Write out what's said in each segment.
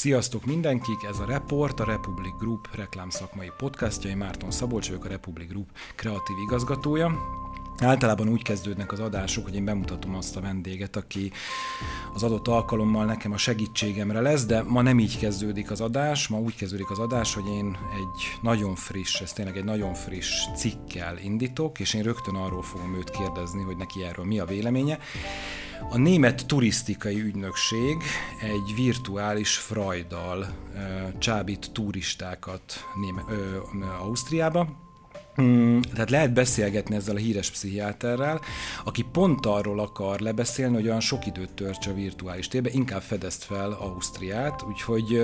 Sziasztok mindenkik, ez a Report, a Republic Group reklámszakmai podcastja. Én Márton Szabolcs vagyok, a Republic Group kreatív igazgatója. Általában úgy kezdődnek az adások, hogy én bemutatom azt a vendéget, aki az adott alkalommal nekem a segítségemre lesz, de ma nem így kezdődik az adás, ma úgy kezdődik az adás, hogy én egy nagyon friss, ez tényleg egy nagyon friss cikkel indítok, és én rögtön arról fogom őt kérdezni, hogy neki erről mi a véleménye. A német turisztikai ügynökség egy virtuális Freudal csábít turistákat Néme, ö, Ausztriába, Hmm, tehát lehet beszélgetni ezzel a híres pszichiáterrel, aki pont arról akar lebeszélni, hogy olyan sok időt törts a virtuális térbe, inkább fedezt fel Ausztriát, úgyhogy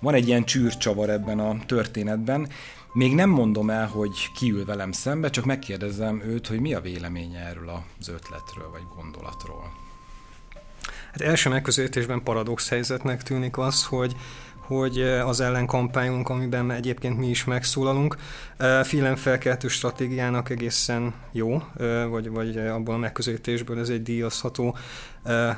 van egy ilyen csűrcsavar ebben a történetben. Még nem mondom el, hogy kiül velem szembe, csak megkérdezem őt, hogy mi a véleménye erről az ötletről vagy gondolatról. Hát első megközelítésben paradox helyzetnek tűnik az, hogy hogy az ellenkampányunk, amiben egyébként mi is megszólalunk, félemfelkeltő stratégiának egészen jó, vagy, vagy abból a megközelítésből ez egy díjazható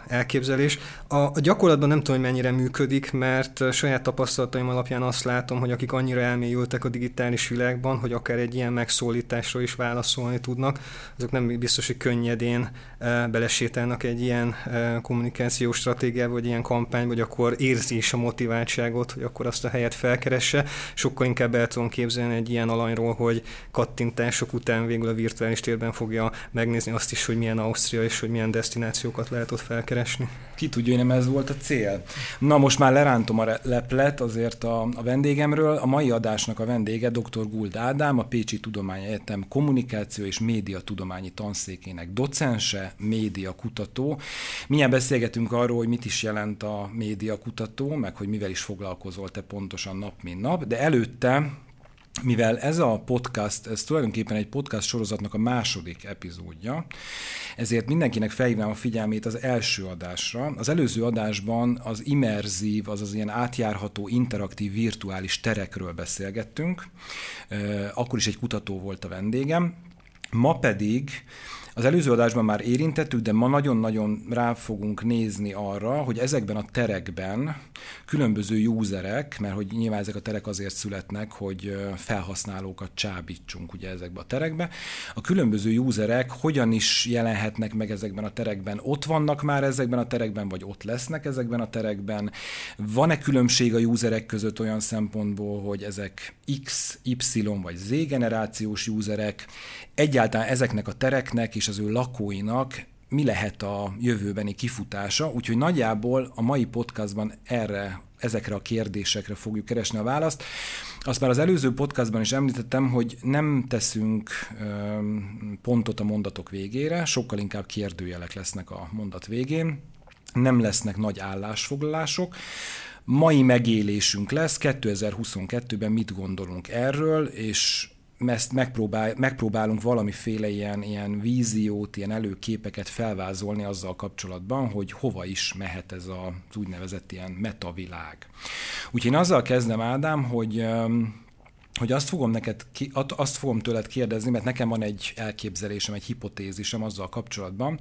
elképzelés. A, a gyakorlatban nem tudom, hogy mennyire működik, mert saját tapasztalataim alapján azt látom, hogy akik annyira elmélyültek a digitális világban, hogy akár egy ilyen megszólításra is válaszolni tudnak, azok nem biztos, hogy könnyedén belesétálnak egy ilyen kommunikációs stratégiába, vagy ilyen kampány, vagy akkor érzi is a motiváltságot, hogy akkor azt a helyet felkeresse. Sokkal inkább el tudom képzelni egy ilyen alanyról, hogy kattintások után végül a virtuális térben fogja megnézni azt is, hogy milyen Ausztria és hogy milyen destinációkat lehet tudott felkeresni. Ki tudja, hogy nem ez volt a cél. Na most már lerántom a leplet azért a, a vendégemről. A mai adásnak a vendége dr. Guld Ádám, a Pécsi Tudományegyetem kommunikáció és média tudományi tanszékének docense, média kutató. Milyen beszélgetünk arról, hogy mit is jelent a média kutató, meg hogy mivel is foglalkozol te pontosan nap, mint nap, de előtte mivel ez a podcast, ez tulajdonképpen egy podcast sorozatnak a második epizódja, ezért mindenkinek felhívnám a figyelmét az első adásra. Az előző adásban az immerzív, azaz ilyen átjárható, interaktív, virtuális terekről beszélgettünk. Akkor is egy kutató volt a vendégem. Ma pedig az előző adásban már érintettük, de ma nagyon-nagyon rá fogunk nézni arra, hogy ezekben a terekben különböző userek, mert hogy nyilván ezek a terek azért születnek, hogy felhasználókat csábítsunk ugye ezekbe a terekbe, a különböző userek hogyan is jelenhetnek meg ezekben a terekben, ott vannak már ezekben a terekben, vagy ott lesznek ezekben a terekben, van-e különbség a userek között olyan szempontból, hogy ezek X, Y vagy Z generációs userek, egyáltalán ezeknek a tereknek és az ő lakóinak mi lehet a jövőbeni kifutása, úgyhogy nagyjából a mai podcastban erre ezekre a kérdésekre fogjuk keresni a választ. Azt már az előző podcastban is említettem, hogy nem teszünk pontot a mondatok végére, sokkal inkább kérdőjelek lesznek a mondat végén, nem lesznek nagy állásfoglalások, mai megélésünk lesz, 2022-ben mit gondolunk erről, és ezt megpróbál, megpróbálunk valamiféle ilyen, ilyen víziót, ilyen előképeket felvázolni azzal kapcsolatban, hogy hova is mehet ez az úgynevezett ilyen metavilág. Úgyhogy én azzal kezdem, Ádám, hogy hogy azt fogom, neked, azt fogom tőled kérdezni, mert nekem van egy elképzelésem, egy hipotézisem azzal kapcsolatban,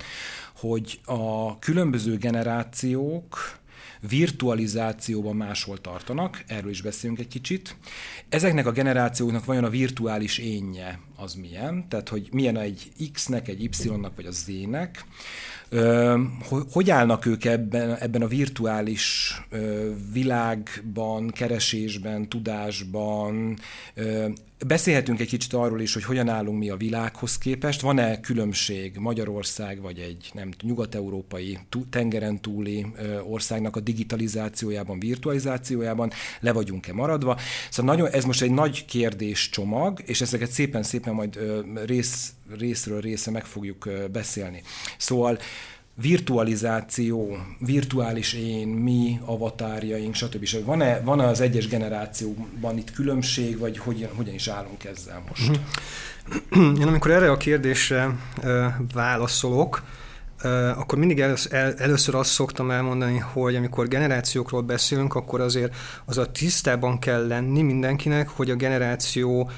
hogy a különböző generációk virtualizációban máshol tartanak, erről is beszélünk egy kicsit. Ezeknek a generációknak vajon a virtuális énje az milyen, tehát hogy milyen egy X-nek, egy Y-nak vagy a Z-nek, hogy állnak ők ebben, ebben a virtuális világban, keresésben, tudásban? Beszélhetünk egy kicsit arról is, hogy hogyan állunk mi a világhoz képest. Van-e különbség Magyarország vagy egy nem nyugat-európai tengeren túli országnak a digitalizációjában, virtualizációjában? Le vagyunk-e maradva? Szóval nagyon, ez most egy nagy kérdés csomag, és ezeket szépen-szépen majd rész, részről része meg fogjuk beszélni. Szóval virtualizáció, virtuális én, mi, avatárjaink, stb. stb. Van-e, van-e az egyes generációban itt különbség, vagy hogyan, hogyan is állunk ezzel most? Én amikor erre a kérdésre válaszolok, akkor mindig először, el, először azt szoktam elmondani, hogy amikor generációkról beszélünk, akkor azért az a tisztában kell lenni mindenkinek, hogy a generáció,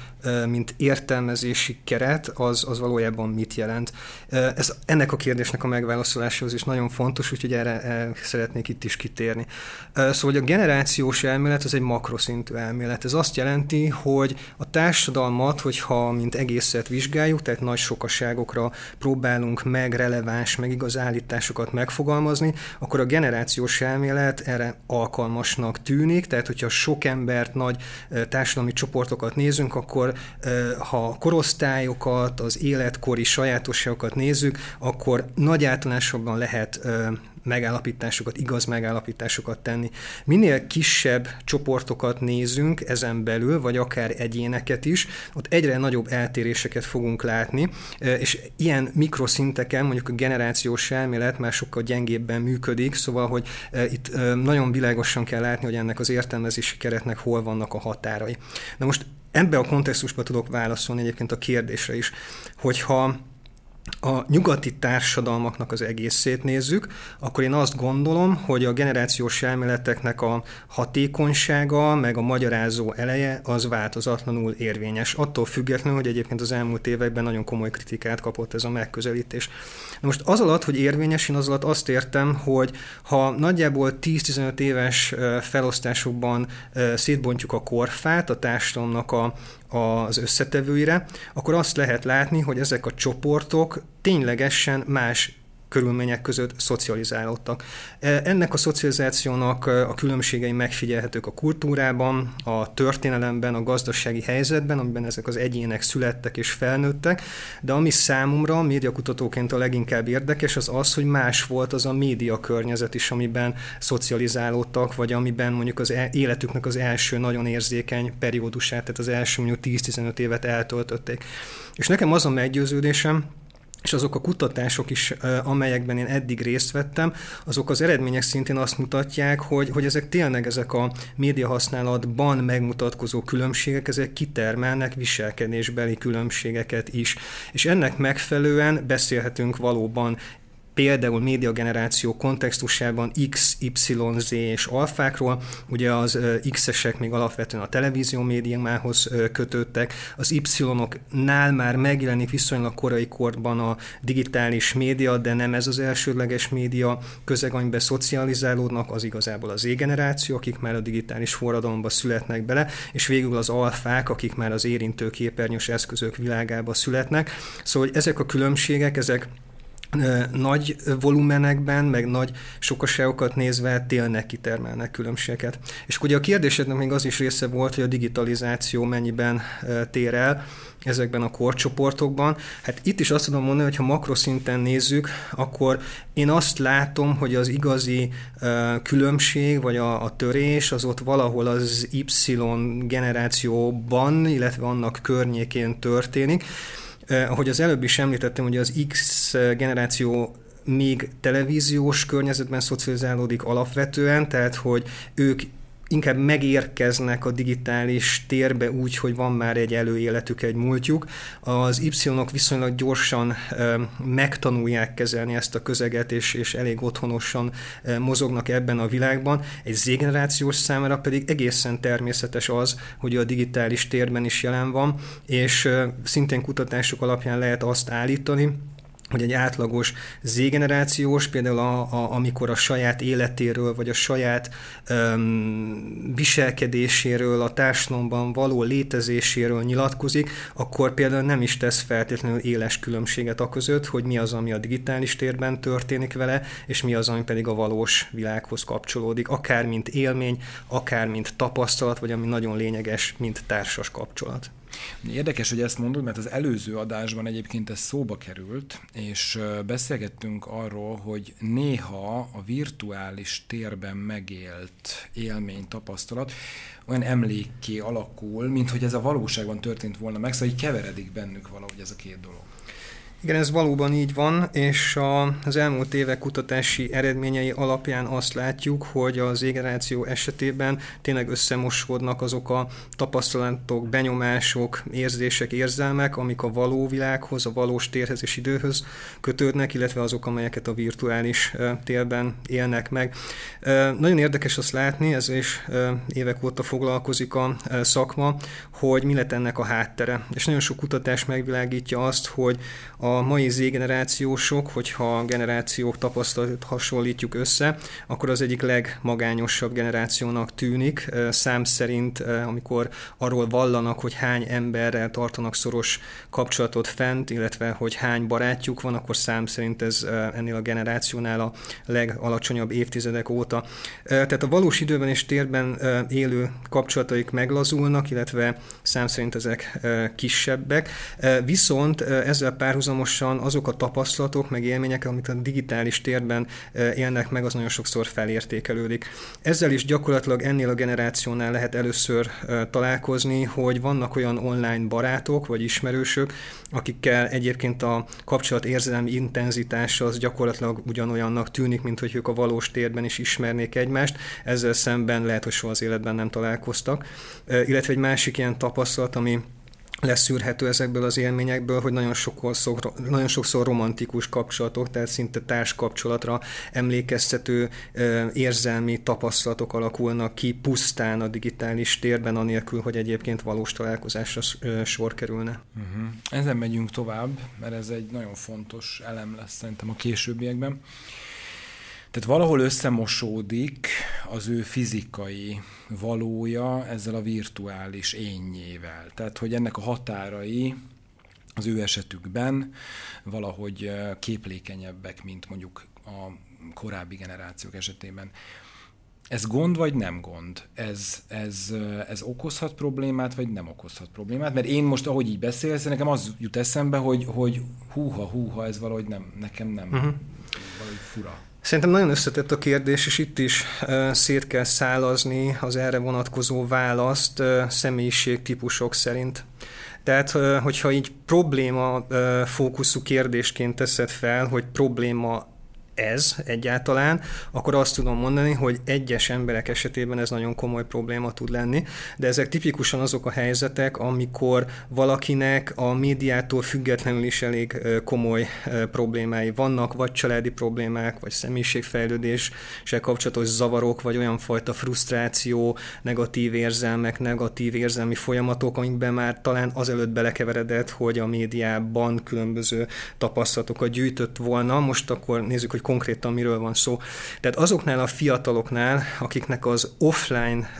mint értelmezési keret, az, az valójában mit jelent. Ez ennek a kérdésnek a megválaszolásához is nagyon fontos, úgyhogy erre szeretnék itt is kitérni. Szóval hogy a generációs elmélet az egy makroszintű elmélet. Ez azt jelenti, hogy a társadalmat, hogyha mint egészet vizsgáljuk, tehát nagy sokaságokra próbálunk meg releváns, meg igaz állításokat megfogalmazni, akkor a generációs elmélet erre alkalmasnak tűnik, tehát hogyha sok embert, nagy társadalmi csoportokat nézünk, akkor ha korosztályokat, az életkori sajátosságokat nézzük, akkor nagy általánosabban lehet megállapításokat, igaz megállapításokat tenni. Minél kisebb csoportokat nézünk ezen belül, vagy akár egyéneket is, ott egyre nagyobb eltéréseket fogunk látni, és ilyen mikroszinteken mondjuk a generációs elmélet már sokkal gyengébben működik, szóval, hogy itt nagyon világosan kell látni, hogy ennek az értelmezési keretnek hol vannak a határai. Na most ebbe a kontextusba tudok válaszolni egyébként a kérdésre is, hogyha a nyugati társadalmaknak az egészét nézzük, akkor én azt gondolom, hogy a generációs elméleteknek a hatékonysága, meg a magyarázó eleje az változatlanul érvényes. Attól függetlenül, hogy egyébként az elmúlt években nagyon komoly kritikát kapott ez a megközelítés. Na most az alatt, hogy érvényes, én az alatt azt értem, hogy ha nagyjából 10-15 éves felosztásokban szétbontjuk a korfát, a társadalomnak a, az összetevőire, akkor azt lehet látni, hogy ezek a csoportok ténylegesen más körülmények között szocializálódtak. E, ennek a szocializációnak e, a különbségei megfigyelhetők a kultúrában, a történelemben, a gazdasági helyzetben, amiben ezek az egyének születtek és felnőttek, de ami számomra médiakutatóként a leginkább érdekes, az az, hogy más volt az a média környezet is, amiben szocializálódtak, vagy amiben mondjuk az e, életüknek az első nagyon érzékeny periódusát, tehát az első mondjuk 10-15 évet eltöltötték. És nekem az a meggyőződésem, és azok a kutatások is, amelyekben én eddig részt vettem, azok az eredmények szintén azt mutatják, hogy, hogy ezek tényleg ezek a média használatban megmutatkozó különbségek, ezek kitermelnek viselkedésbeli különbségeket is. És ennek megfelelően beszélhetünk valóban például médiageneráció kontextusában X, Y, Z és alfákról, ugye az X-esek még alapvetően a televízió médiumához kötődtek, az Y-oknál már megjelenik viszonylag korai korban a digitális média, de nem ez az elsődleges média közeg, amiben szocializálódnak, az igazából az Z-generáció, akik már a digitális forradalomba születnek bele, és végül az alfák, akik már az érintő képernyős eszközök világába születnek. Szóval hogy ezek a különbségek, ezek nagy volumenekben, meg nagy sokaságokat nézve tényleg kitermelnek különbségeket. És ugye a kérdésednek még az is része volt, hogy a digitalizáció mennyiben tér el ezekben a korcsoportokban. Hát itt is azt tudom mondani, hogy ha makroszinten nézzük, akkor én azt látom, hogy az igazi különbség, vagy a, a törés az ott valahol az Y generációban, illetve annak környékén történik. Ahogy az előbb is említettem, hogy az X generáció még televíziós környezetben szocializálódik alapvetően, tehát hogy ők inkább megérkeznek a digitális térbe úgy, hogy van már egy előéletük, egy múltjuk. Az Y-ok viszonylag gyorsan megtanulják kezelni ezt a közeget, és, és elég otthonosan mozognak ebben a világban. Egy Z-generációs számára pedig egészen természetes az, hogy a digitális térben is jelen van, és szintén kutatások alapján lehet azt állítani, hogy egy átlagos Z-generációs, például a, a, amikor a saját életéről, vagy a saját um, viselkedéséről, a társadalomban való létezéséről nyilatkozik, akkor például nem is tesz feltétlenül éles különbséget a között, hogy mi az, ami a digitális térben történik vele, és mi az, ami pedig a valós világhoz kapcsolódik, akár mint élmény, akár mint tapasztalat, vagy ami nagyon lényeges, mint társas kapcsolat. Érdekes, hogy ezt mondod, mert az előző adásban egyébként ez szóba került, és beszélgettünk arról, hogy néha a virtuális térben megélt élmény, tapasztalat olyan emlékké alakul, mint hogy ez a valóságban történt volna meg, szóval így keveredik bennük valahogy ez a két dolog. Igen, ez valóban így van, és a, az elmúlt évek kutatási eredményei alapján azt látjuk, hogy az égeneráció esetében tényleg összemosódnak azok a tapasztalatok, benyomások, érzések, érzelmek, amik a való világhoz, a valós térhez és időhöz kötődnek, illetve azok, amelyeket a virtuális térben élnek meg. Nagyon érdekes azt látni, ez is évek óta foglalkozik a szakma, hogy mi lett ennek a háttere. És nagyon sok kutatás megvilágítja azt, hogy a a mai Z-generációsok, hogyha a generációk tapasztalatot hasonlítjuk össze, akkor az egyik legmagányosabb generációnak tűnik. Szám szerint, amikor arról vallanak, hogy hány emberrel tartanak szoros kapcsolatot fent, illetve hogy hány barátjuk van, akkor szám szerint ez ennél a generációnál a legalacsonyabb évtizedek óta. Tehát a valós időben és térben élő kapcsolataik meglazulnak, illetve szám szerint ezek kisebbek. Viszont ezzel párhuzamosan párhuzamosan azok a tapasztalatok, meg élmények, amit a digitális térben élnek meg, az nagyon sokszor felértékelődik. Ezzel is gyakorlatilag ennél a generációnál lehet először találkozni, hogy vannak olyan online barátok vagy ismerősök, akikkel egyébként a kapcsolat érzelmi intenzitása az gyakorlatilag ugyanolyannak tűnik, mint hogy ők a valós térben is ismernék egymást, ezzel szemben lehet, hogy soha az életben nem találkoztak. Illetve egy másik ilyen tapasztalat, ami leszűrhető ezekből az élményekből, hogy nagyon sokszor, nagyon sokszor romantikus kapcsolatok, tehát szinte társkapcsolatra emlékeztető érzelmi tapasztalatok alakulnak ki pusztán a digitális térben, anélkül, hogy egyébként valós találkozásra sor kerülne. Uh-huh. Ezen megyünk tovább, mert ez egy nagyon fontos elem lesz szerintem a későbbiekben. Tehát valahol összemosódik az ő fizikai valója ezzel a virtuális énnyével. Tehát, hogy ennek a határai az ő esetükben valahogy képlékenyebbek, mint mondjuk a korábbi generációk esetében. Ez gond vagy nem gond? Ez, ez, ez okozhat problémát, vagy nem okozhat problémát? Mert én most, ahogy így beszélsz, nekem az jut eszembe, hogy, hogy húha, húha, ez valahogy nem, nekem nem, uh-huh. valahogy fura. Szerintem nagyon összetett a kérdés, és itt is szét kell szálazni az erre vonatkozó választ személyiségtípusok szerint. Tehát, hogyha így probléma fókuszú kérdésként teszed fel, hogy probléma ez egyáltalán, akkor azt tudom mondani, hogy egyes emberek esetében ez nagyon komoly probléma tud lenni, de ezek tipikusan azok a helyzetek, amikor valakinek a médiától függetlenül is elég komoly problémái vannak, vagy családi problémák, vagy személyiségfejlődéssel kapcsolatos zavarok, vagy olyan fajta frusztráció, negatív érzelmek, negatív érzelmi folyamatok, amikben már talán azelőtt belekeveredett, hogy a médiában különböző tapasztalatokat gyűjtött volna. Most akkor nézzük, hogy konkrétan miről van szó. Tehát azoknál a fiataloknál, akiknek az offline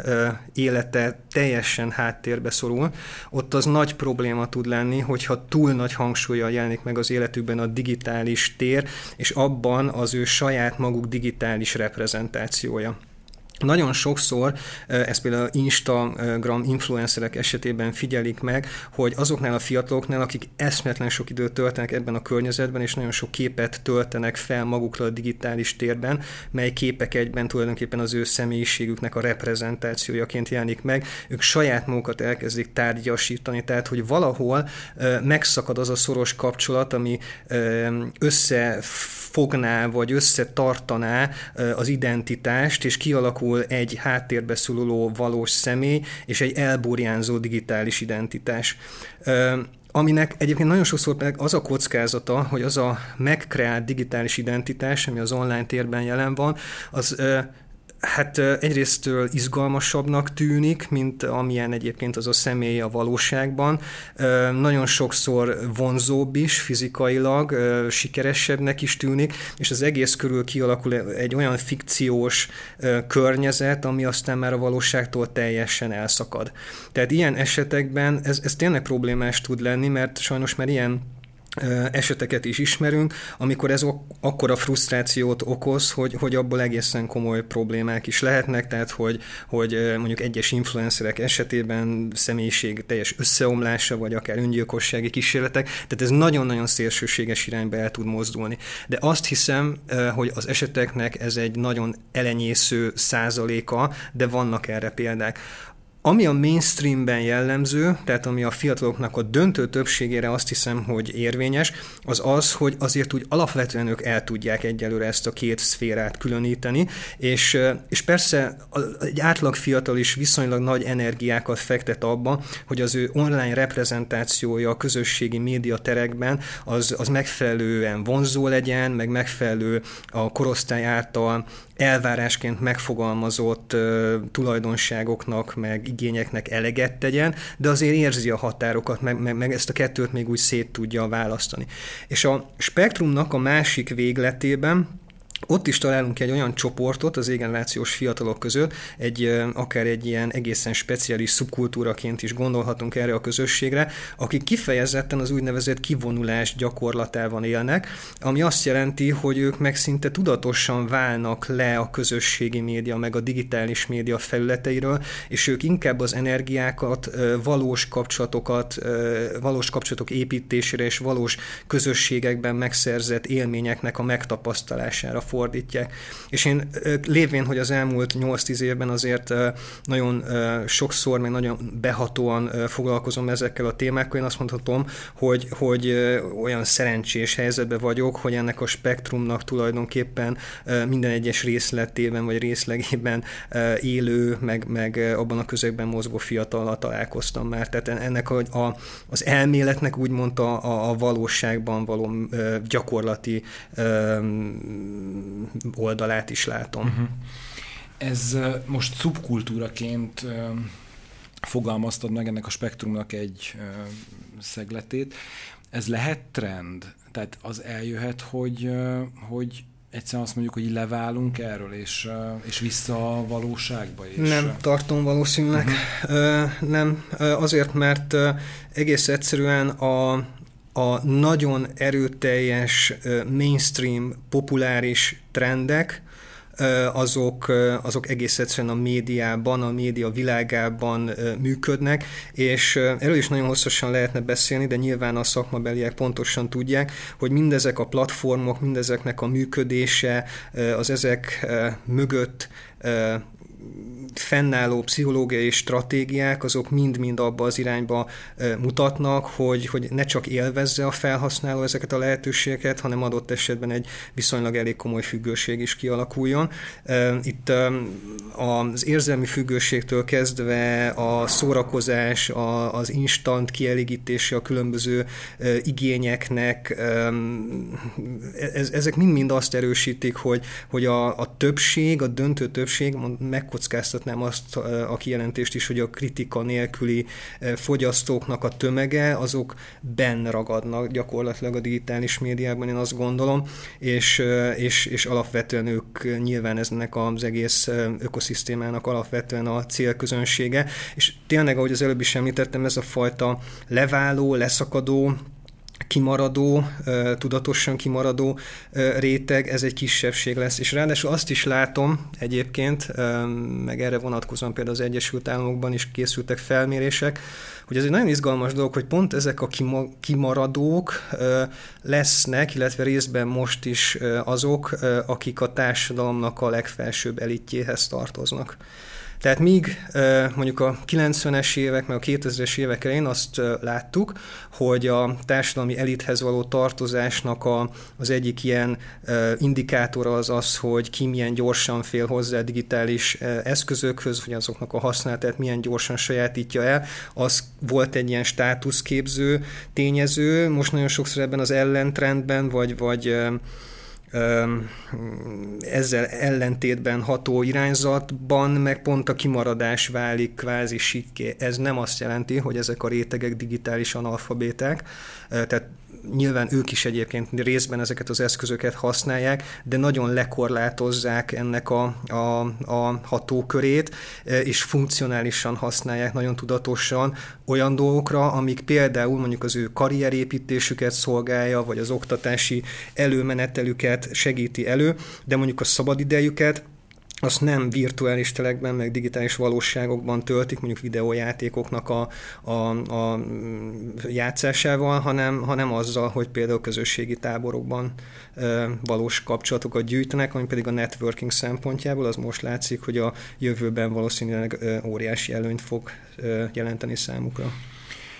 élete teljesen háttérbe szorul, ott az nagy probléma tud lenni, hogyha túl nagy hangsúlyjal jelenik meg az életükben a digitális tér, és abban az ő saját maguk digitális reprezentációja. Nagyon sokszor, ez például Instagram influencerek esetében figyelik meg, hogy azoknál a fiataloknál, akik eszmetlen sok időt töltenek ebben a környezetben, és nagyon sok képet töltenek fel magukra a digitális térben, mely képek egyben tulajdonképpen az ő személyiségüknek a reprezentációjaként jelenik meg, ők saját magukat elkezdik tárgyasítani, tehát hogy valahol megszakad az a szoros kapcsolat, ami összefogná, vagy összetartaná az identitást, és kialakul alakul egy háttérbe szululó valós személy és egy elburjánzó digitális identitás. Aminek egyébként nagyon sokszor az a kockázata, hogy az a megkreált digitális identitás, ami az online térben jelen van, az Hát egyrésztől izgalmasabbnak tűnik, mint amilyen egyébként az a személy a valóságban. Nagyon sokszor vonzóbb is fizikailag, sikeresebbnek is tűnik, és az egész körül kialakul egy olyan fikciós környezet, ami aztán már a valóságtól teljesen elszakad. Tehát ilyen esetekben ez, ez tényleg problémás tud lenni, mert sajnos már ilyen eseteket is ismerünk, amikor ez akkora frusztrációt okoz, hogy, hogy abból egészen komoly problémák is lehetnek, tehát hogy, hogy mondjuk egyes influencerek esetében személyiség teljes összeomlása, vagy akár öngyilkossági kísérletek, tehát ez nagyon-nagyon szélsőséges irányba el tud mozdulni. De azt hiszem, hogy az eseteknek ez egy nagyon elenyésző százaléka, de vannak erre példák. Ami a mainstreamben jellemző, tehát ami a fiataloknak a döntő többségére azt hiszem, hogy érvényes, az az, hogy azért úgy alapvetően ők el tudják egyelőre ezt a két szférát különíteni, és, és persze egy átlag fiatal is viszonylag nagy energiákat fektet abba, hogy az ő online reprezentációja a közösségi média terekben az, az megfelelően vonzó legyen, meg megfelelő a korosztály által elvárásként megfogalmazott uh, tulajdonságoknak, meg igényeknek eleget tegyen, de azért érzi a határokat, meg, meg, meg ezt a kettőt még úgy szét tudja választani. És a spektrumnak a másik végletében ott is találunk egy olyan csoportot az égenerációs fiatalok között, egy, akár egy ilyen egészen speciális szubkultúraként is gondolhatunk erre a közösségre, akik kifejezetten az úgynevezett kivonulás gyakorlatában élnek, ami azt jelenti, hogy ők meg szinte tudatosan válnak le a közösségi média, meg a digitális média felületeiről, és ők inkább az energiákat, valós kapcsolatokat, valós kapcsolatok építésére és valós közösségekben megszerzett élményeknek a megtapasztalására fordítják. És én lévén, hogy az elmúlt 8-10 évben azért nagyon sokszor, meg nagyon behatóan foglalkozom ezekkel a témákkal, én azt mondhatom, hogy, hogy olyan szerencsés helyzetben vagyok, hogy ennek a spektrumnak tulajdonképpen minden egyes részletében vagy részlegében élő, meg, meg abban a közegben mozgó fiatallal találkoztam már. Tehát ennek a, a, az elméletnek úgymond a, a valóságban való gyakorlati oldalát is látom. Uh-huh. Ez most szubkultúraként fogalmaztad meg ennek a spektrumnak egy szegletét. Ez lehet trend? Tehát az eljöhet, hogy, hogy egyszerűen azt mondjuk, hogy leválunk erről, és, és vissza a valóságba? És... Nem tartom valószínűleg. Uh-huh. Nem, azért, mert egész egyszerűen a, a nagyon erőteljes mainstream, populáris trendek, azok, azok egész egyszerűen a médiában, a média világában működnek, és erről is nagyon hosszasan lehetne beszélni, de nyilván a szakmabeliek pontosan tudják, hogy mindezek a platformok, mindezeknek a működése, az ezek mögött fennálló pszichológiai stratégiák, azok mind-mind abba az irányba mutatnak, hogy, hogy ne csak élvezze a felhasználó ezeket a lehetőségeket, hanem adott esetben egy viszonylag elég komoly függőség is kialakuljon. Itt az érzelmi függőségtől kezdve a szórakozás, az instant kielégítése a különböző igényeknek, ezek mind-mind azt erősítik, hogy, hogy a, a többség, a döntő többség megkockáztat mondhatnám azt a kijelentést is, hogy a kritika nélküli fogyasztóknak a tömege, azok benn ragadnak gyakorlatilag a digitális médiában, én azt gondolom, és, és, és alapvetően ők nyilván eznek az egész ökoszisztémának alapvetően a célközönsége, és tényleg, ahogy az előbb is említettem, ez a fajta leváló, leszakadó, kimaradó, tudatosan kimaradó réteg, ez egy kisebbség lesz. És ráadásul azt is látom egyébként, meg erre vonatkozóan például az Egyesült Államokban is készültek felmérések, hogy ez egy nagyon izgalmas dolog, hogy pont ezek a kimaradók lesznek, illetve részben most is azok, akik a társadalomnak a legfelsőbb elitjéhez tartoznak. Tehát míg mondjuk a 90-es évek, meg a 2000-es évek elején azt láttuk, hogy a társadalmi elithez való tartozásnak a, az egyik ilyen indikátora az az, hogy ki milyen gyorsan fél hozzá digitális eszközökhöz, vagy azoknak a használatát milyen gyorsan sajátítja el, az volt egy ilyen státuszképző tényező. Most nagyon sokszor ebben az ellentrendben, vagy, vagy ezzel ellentétben ható irányzatban meg pont a kimaradás válik kvázi sikké. Ez nem azt jelenti, hogy ezek a rétegek digitális analfabéták, tehát nyilván ők is egyébként részben ezeket az eszközöket használják, de nagyon lekorlátozzák ennek a, a, a hatókörét, e, és funkcionálisan használják nagyon tudatosan olyan dolgokra, amik például mondjuk az ő karrierépítésüket szolgálja, vagy az oktatási előmenetelüket segíti elő, de mondjuk a szabadidejüket azt nem virtuális telekben, meg digitális valóságokban töltik, mondjuk videójátékoknak a, a, a játszásával, hanem, hanem azzal, hogy például közösségi táborokban e, valós kapcsolatokat gyűjtenek, ami pedig a networking szempontjából az most látszik, hogy a jövőben valószínűleg e, óriási előnyt fog e, jelenteni számukra.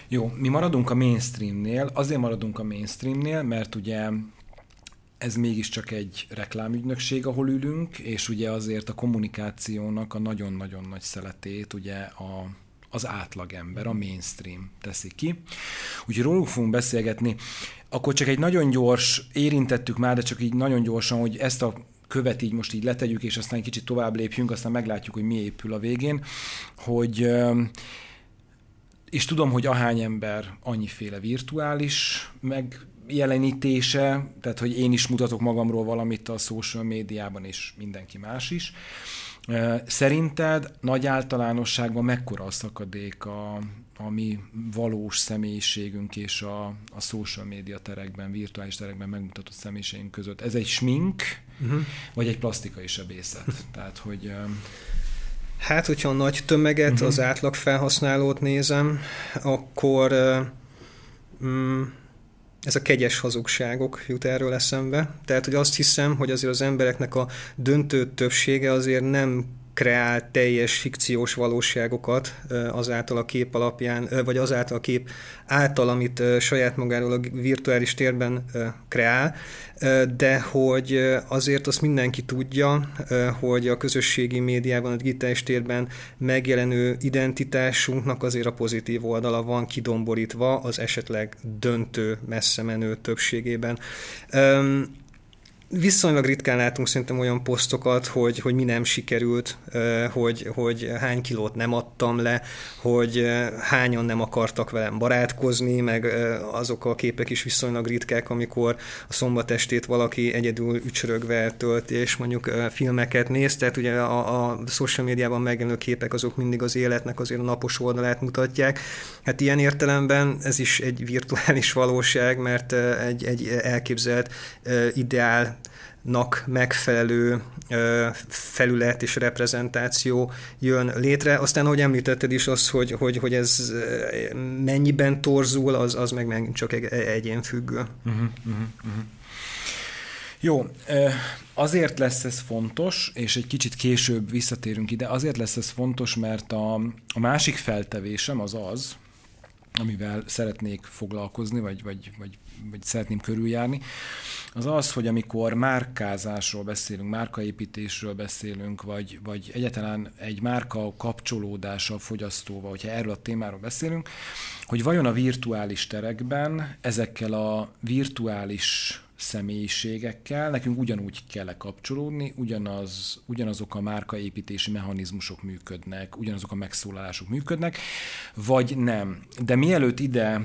Jó, mi maradunk a mainstreamnél, azért maradunk a mainstreamnél, mert ugye ez mégiscsak egy reklámügynökség, ahol ülünk, és ugye azért a kommunikációnak a nagyon-nagyon nagy szeletét ugye a, az átlagember, a mainstream teszi ki. Úgyhogy róluk fogunk beszélgetni. Akkor csak egy nagyon gyors, érintettük már, de csak így nagyon gyorsan, hogy ezt a követ így most így letegyük, és aztán kicsit tovább lépjünk, aztán meglátjuk, hogy mi épül a végén, hogy és tudom, hogy ahány ember annyiféle virtuális, meg jelenítése, tehát hogy én is mutatok magamról valamit a social médiában, és mindenki más is. Szerinted nagy általánosságban mekkora a szakadék a, a mi valós személyiségünk és a, a social média terekben, virtuális terekben megmutatott személyiségünk között? Ez egy smink, uh-huh. vagy egy plastikai sebészet? Tehát, hogy... Hát, hogyha a nagy tömeget, uh-huh. az átlag felhasználót nézem, akkor uh, ez a kegyes hazugságok jut erről eszembe. Tehát, hogy azt hiszem, hogy azért az embereknek a döntő többsége azért nem kreál teljes fikciós valóságokat azáltal a kép alapján, vagy azáltal a kép által, amit saját magáról a virtuális térben kreál, de hogy azért azt mindenki tudja, hogy a közösségi médiában, a digitális térben megjelenő identitásunknak azért a pozitív oldala van kidomborítva az esetleg döntő, messze menő többségében viszonylag ritkán látunk szerintem olyan posztokat, hogy, hogy mi nem sikerült, hogy, hogy hány kilót nem adtam le, hogy hányan nem akartak velem barátkozni, meg azok a képek is viszonylag ritkák, amikor a szombatestét valaki egyedül ücsörögve tölti, és mondjuk filmeket néz, tehát ugye a, a social médiában megjelenő képek azok mindig az életnek azért a napos oldalát mutatják. Hát ilyen értelemben ez is egy virtuális valóság, mert egy, egy elképzelt ideál nak megfelelő felület és reprezentáció jön létre. Aztán, ahogy említetted is, az, hogy, hogy, hogy ez mennyiben torzul, az, az meg megint csak egy, egyén függő. Uh-huh, uh-huh. Jó, azért lesz ez fontos, és egy kicsit később visszatérünk ide, azért lesz ez fontos, mert a, a másik feltevésem az az, amivel szeretnék foglalkozni, vagy, vagy, vagy, vagy szeretném körüljárni, az az, hogy amikor márkázásról beszélünk, márkaépítésről beszélünk, vagy, vagy egyáltalán egy márka kapcsolódása a fogyasztóval, hogyha erről a témáról beszélünk, hogy vajon a virtuális terekben ezekkel a virtuális személyiségekkel, nekünk ugyanúgy kell kapcsolódni, ugyanaz, ugyanazok a márkaépítési mechanizmusok működnek, ugyanazok a megszólalások működnek, vagy nem. De mielőtt ide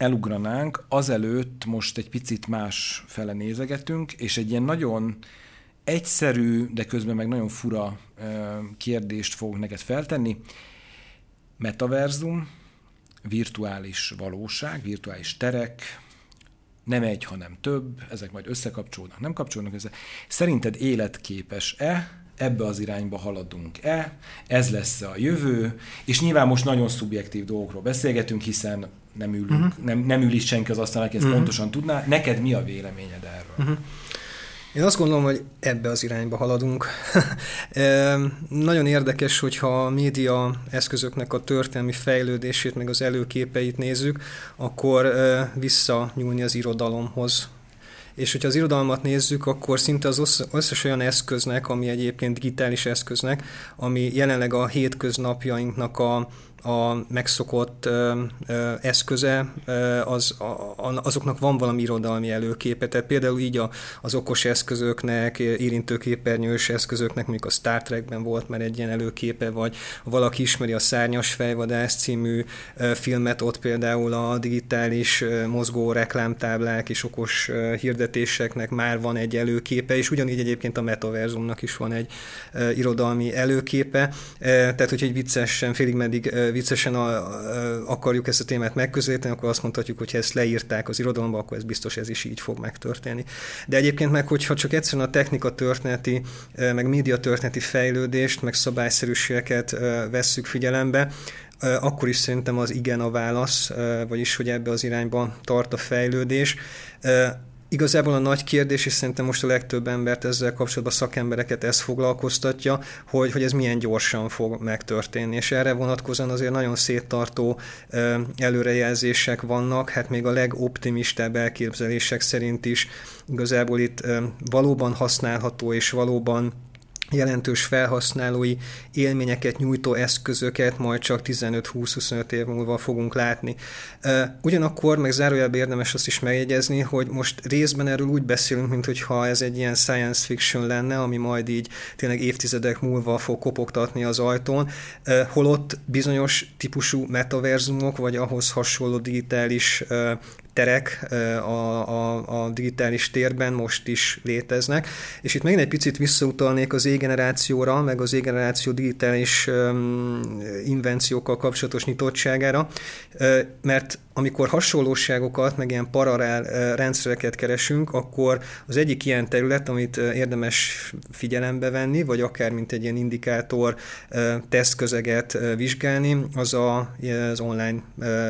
elugranánk, azelőtt most egy picit más fele nézegetünk, és egy ilyen nagyon egyszerű, de közben meg nagyon fura kérdést fogok neked feltenni. Metaverzum, virtuális valóság, virtuális terek, nem egy, hanem több, ezek majd összekapcsolódnak, nem kapcsolódnak össze. Szerinted életképes-e, ebbe az irányba haladunk-e, ez lesz a jövő, és nyilván most nagyon szubjektív dolgokról beszélgetünk, hiszen nem, ülünk, uh-huh. nem, nem ül is senki az asztalon, aki ezt uh-huh. pontosan tudná. Neked mi a véleményed erről? Uh-huh. Én azt gondolom, hogy ebbe az irányba haladunk. e, nagyon érdekes, hogyha a média eszközöknek a történelmi fejlődését, meg az előképeit nézzük, akkor e, visszanyúlni az irodalomhoz. És hogyha az irodalmat nézzük, akkor szinte az összes olyan eszköznek, ami egyébként digitális eszköznek, ami jelenleg a hétköznapjainknak a, a megszokott ö, ö, eszköze, ö, az, a, azoknak van valami irodalmi előképe. Tehát például így a, az okos eszközöknek, érintőképernyős eszközöknek, mondjuk a Star Trekben volt már egy ilyen előképe, vagy valaki ismeri a Szárnyas fejvadász című ö, filmet, ott például a digitális ö, mozgó reklámtáblák és okos ö, hirdetéseknek már van egy előképe, és ugyanígy egyébként a metaverzumnak is van egy ö, irodalmi előképe. E, tehát, hogy egy viccesen félig meddig viccesen akarjuk ezt a témát megközelíteni, akkor azt mondhatjuk, hogy ha ezt leírták az irodalomba, akkor ez biztos ez is így fog megtörténni. De egyébként meg, hogyha csak egyszerűen a technika történeti, meg média történeti fejlődést, meg szabályszerűségeket vesszük figyelembe, akkor is szerintem az igen a válasz, vagyis hogy ebbe az irányba tart a fejlődés. Igazából a nagy kérdés, és szerintem most a legtöbb embert ezzel kapcsolatban szakembereket ez foglalkoztatja, hogy, hogy ez milyen gyorsan fog megtörténni. És erre vonatkozóan azért nagyon széttartó előrejelzések vannak, hát még a legoptimistább elképzelések szerint is igazából itt valóban használható és valóban jelentős felhasználói élményeket nyújtó eszközöket majd csak 15-20-25 év múlva fogunk látni. Ugyanakkor meg zárójelben érdemes azt is megjegyezni, hogy most részben erről úgy beszélünk, mint hogyha ez egy ilyen science fiction lenne, ami majd így tényleg évtizedek múlva fog kopogtatni az ajtón, holott bizonyos típusú metaverzumok, vagy ahhoz hasonló digitális terek a, a, a digitális térben most is léteznek. És itt megint egy picit visszautalnék az E-generációra, meg az E-generáció digitális invenciókkal kapcsolatos nyitottságára, mert amikor hasonlóságokat, meg ilyen paralel rendszereket keresünk, akkor az egyik ilyen terület, amit érdemes figyelembe venni, vagy akár mint egy ilyen indikátor tesztközeget vizsgálni, az a, az online,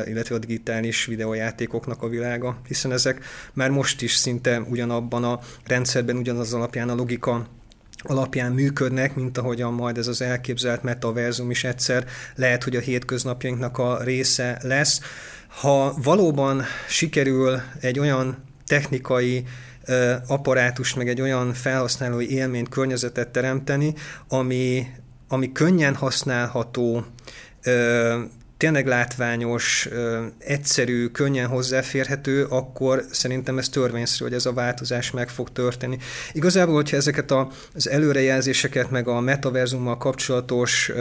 illetve a digitális videójátékoknak a világa, hiszen ezek már most is szinte ugyanabban a rendszerben, ugyanaz alapján a logika alapján működnek, mint ahogyan majd ez az elképzelt metaverzum is egyszer lehet, hogy a hétköznapjainknak a része lesz. Ha valóban sikerül egy olyan technikai apparátust, meg egy olyan felhasználói élményt, környezetet teremteni, ami, ami könnyen használható, tényleg látványos, egyszerű, könnyen hozzáférhető, akkor szerintem ez törvényszerű, hogy ez a változás meg fog történni. Igazából, hogyha ezeket az előrejelzéseket, meg a metaverzummal kapcsolatos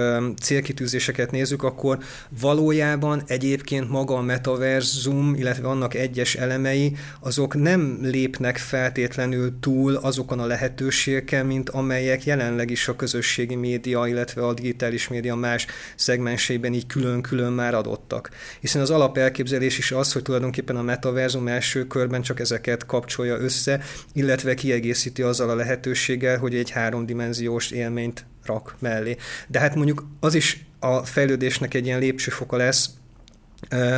célkitűzéseket nézzük, akkor valójában egyébként maga a metaverzum, illetve annak egyes elemei, azok nem lépnek feltétlenül túl azokon a lehetőségeken, mint amelyek jelenleg is a közösségi média, illetve a digitális média más szegmenseiben így külön-külön már adottak. Hiszen az alapelképzelés is az, hogy tulajdonképpen a metaverzum első körben csak ezeket kapcsolja össze, illetve kiegészíti azzal a lehetőséggel, hogy egy háromdimenziós élményt rak mellé. De hát mondjuk az is a fejlődésnek egy ilyen lépcsőfoka lesz,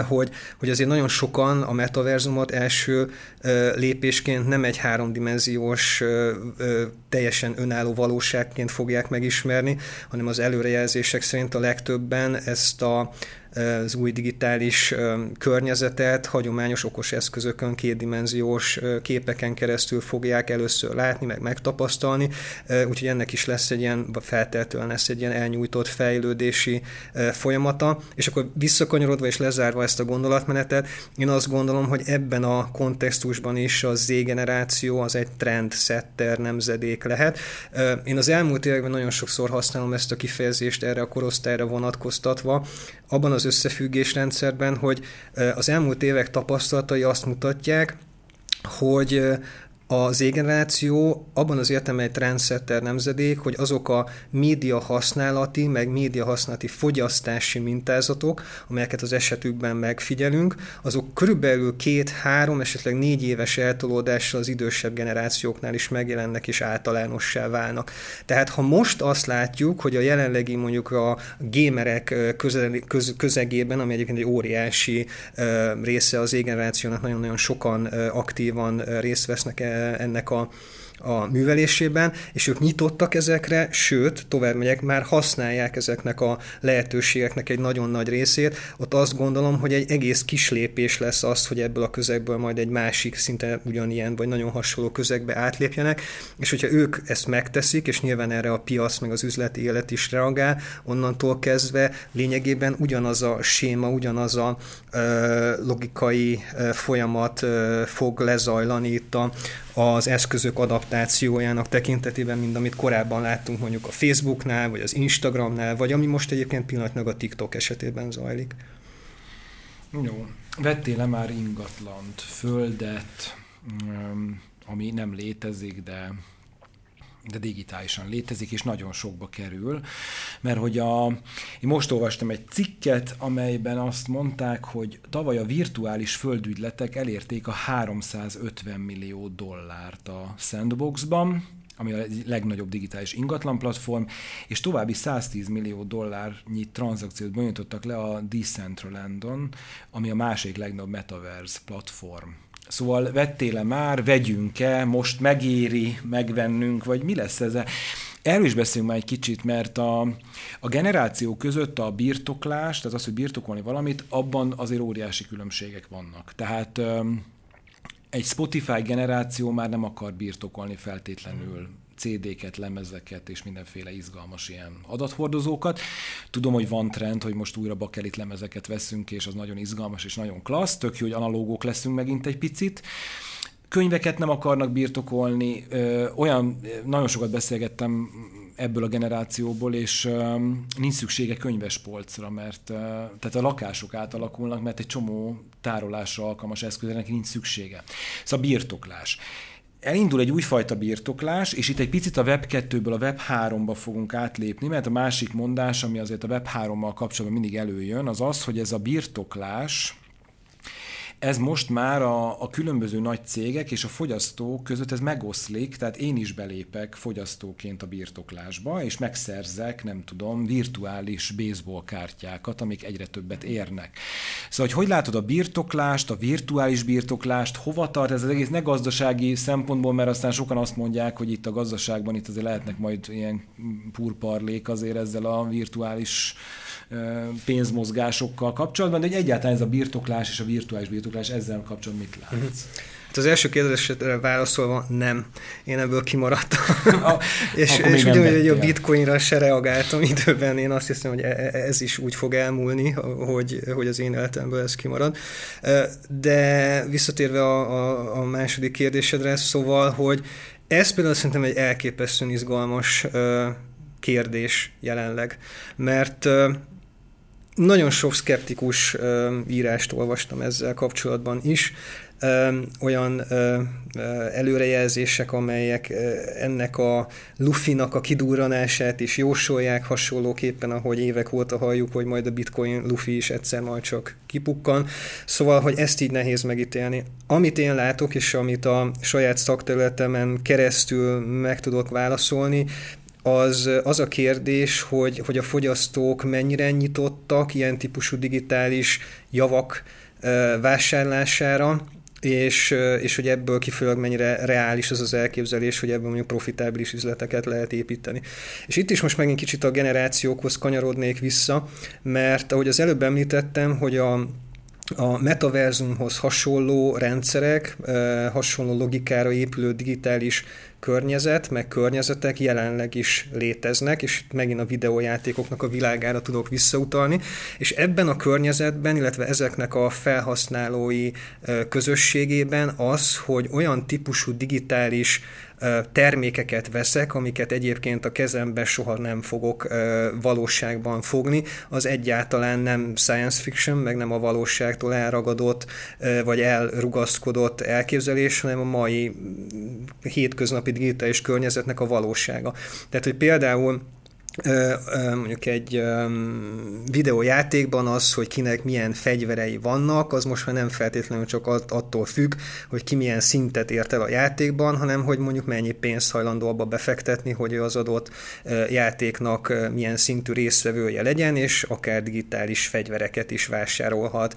hogy, hogy azért nagyon sokan a metaverzumot első lépésként nem egy háromdimenziós, teljesen önálló valóságként fogják megismerni, hanem az előrejelzések szerint a legtöbben ezt a az új digitális környezetet hagyományos okos eszközökön, kétdimenziós képeken keresztül fogják először látni, meg megtapasztalni, úgyhogy ennek is lesz egy ilyen, feltétlenül lesz egy ilyen elnyújtott fejlődési folyamata, és akkor visszakanyarodva és lezárva ezt a gondolatmenetet, én azt gondolom, hogy ebben a kontextusban is a Z-generáció az egy trendsetter nemzedék lehet. Én az elmúlt években nagyon sokszor használom ezt a kifejezést erre a korosztályra vonatkoztatva, abban az összefüggésrendszerben, hogy az elmúlt évek tapasztalatai azt mutatják, hogy a Z-generáció abban az értelemben egy trendsetter nemzedék, hogy azok a média használati, meg média használati fogyasztási mintázatok, amelyeket az esetükben megfigyelünk, azok körülbelül két-három, esetleg négy éves eltolódással az idősebb generációknál is megjelennek és általánossá válnak. Tehát ha most azt látjuk, hogy a jelenlegi mondjuk a gémerek közegében, ami egyébként egy óriási része az Z-generációnak, nagyon-nagyon sokan aktívan részt vesznek ennek a a művelésében, és ők nyitottak ezekre, sőt, tovább megyek, már használják ezeknek a lehetőségeknek egy nagyon nagy részét. Ott azt gondolom, hogy egy egész kis lépés lesz az, hogy ebből a közegből majd egy másik, szinte ugyanilyen, vagy nagyon hasonló közegbe átlépjenek, és hogyha ők ezt megteszik, és nyilván erre a piac, meg az üzleti élet is reagál, onnantól kezdve lényegében ugyanaz a séma, ugyanaz a ö, logikai ö, folyamat ö, fog lezajlani itt a, az eszközök adaptációjának tekintetében, mint amit korábban láttunk mondjuk a Facebooknál, vagy az Instagramnál, vagy ami most egyébként pillanatnyilag a TikTok esetében zajlik. Jó. Vettél-e már ingatlant, földet, ami nem létezik, de de digitálisan létezik, és nagyon sokba kerül, mert hogy a, én most olvastam egy cikket, amelyben azt mondták, hogy tavaly a virtuális földügyletek elérték a 350 millió dollárt a Sandboxban, ami a legnagyobb digitális ingatlan platform, és további 110 millió dollárnyi tranzakciót bonyolítottak le a Decentralandon, ami a másik legnagyobb metaverse platform. Szóval vettél-e már, vegyünk-e, most megéri megvennünk, vagy mi lesz ez? Erről is beszélünk már egy kicsit, mert a, a generáció között a birtoklás, tehát az, hogy birtokolni valamit, abban azért óriási különbségek vannak. Tehát egy Spotify generáció már nem akar birtokolni feltétlenül CD-ket, lemezeket és mindenféle izgalmas ilyen adathordozókat. Tudom, hogy van trend, hogy most újra bakelit lemezeket veszünk, és az nagyon izgalmas és nagyon klassz, tök jó, hogy analógok leszünk megint egy picit könyveket nem akarnak birtokolni, olyan, nagyon sokat beszélgettem ebből a generációból, és nincs szüksége könyves polcra, mert tehát a lakások átalakulnak, mert egy csomó tárolásra alkalmas eszköznek nincs szüksége. Szóval birtoklás elindul egy újfajta birtoklás, és itt egy picit a Web 2-ből a Web 3-ba fogunk átlépni, mert a másik mondás, ami azért a Web 3-mal kapcsolatban mindig előjön, az az, hogy ez a birtoklás, ez most már a, a különböző nagy cégek és a fogyasztók között ez megoszlik, tehát én is belépek fogyasztóként a birtoklásba, és megszerzek, nem tudom, virtuális baseball kártyákat, amik egyre többet érnek. Szóval, hogy hogy látod a birtoklást, a virtuális birtoklást, hova tart ez az egész, ne gazdasági szempontból, mert aztán sokan azt mondják, hogy itt a gazdaságban itt azért lehetnek majd ilyen purparlék azért ezzel a virtuális pénzmozgásokkal kapcsolatban, de hogy egyáltalán ez a birtoklás és a virtuális birtoklás ezzel kapcsolatban mit látsz? Uh-huh. Hát az első kérdésre válaszolva nem. Én ebből kimaradtam. A, és és ugyanúgy, hogy a bitcoinra se reagáltam időben, én azt hiszem, hogy e, e, ez is úgy fog elmúlni, hogy, hogy az én életemből ez kimarad. De visszatérve a, a, a második kérdésedre, szóval, hogy ez például szerintem egy elképesztően izgalmas kérdés jelenleg, mert nagyon sok szkeptikus írást olvastam ezzel kapcsolatban is, olyan előrejelzések, amelyek ennek a lufinak a kidurranását is jósolják hasonlóképpen, ahogy évek óta halljuk, hogy majd a bitcoin lufi is egyszer majd csak kipukkan. Szóval, hogy ezt így nehéz megítélni. Amit én látok, és amit a saját szakterületemen keresztül meg tudok válaszolni, az, az a kérdés, hogy, hogy a fogyasztók mennyire nyitottak ilyen típusú digitális javak vásárlására, és, és hogy ebből kifolyólag mennyire reális az az elképzelés, hogy ebből mondjuk profitábilis üzleteket lehet építeni. És itt is most megint kicsit a generációkhoz kanyarodnék vissza, mert ahogy az előbb említettem, hogy a a metaverzumhoz hasonló rendszerek, hasonló logikára épülő digitális környezet, meg környezetek jelenleg is léteznek, és itt megint a videójátékoknak a világára tudok visszautalni, és ebben a környezetben, illetve ezeknek a felhasználói közösségében az, hogy olyan típusú digitális termékeket veszek, amiket egyébként a kezembe soha nem fogok valóságban fogni, az egyáltalán nem science fiction, meg nem a valóságtól elragadott, vagy elrugaszkodott elképzelés, hanem a mai hétköznapi digitális környezetnek a valósága. Tehát, hogy például mondjuk egy videójátékban az, hogy kinek milyen fegyverei vannak, az most már nem feltétlenül csak attól függ, hogy ki milyen szintet ért el a játékban, hanem hogy mondjuk mennyi pénzt hajlandó abba befektetni, hogy az adott játéknak milyen szintű részvevője legyen, és akár digitális fegyvereket is vásárolhat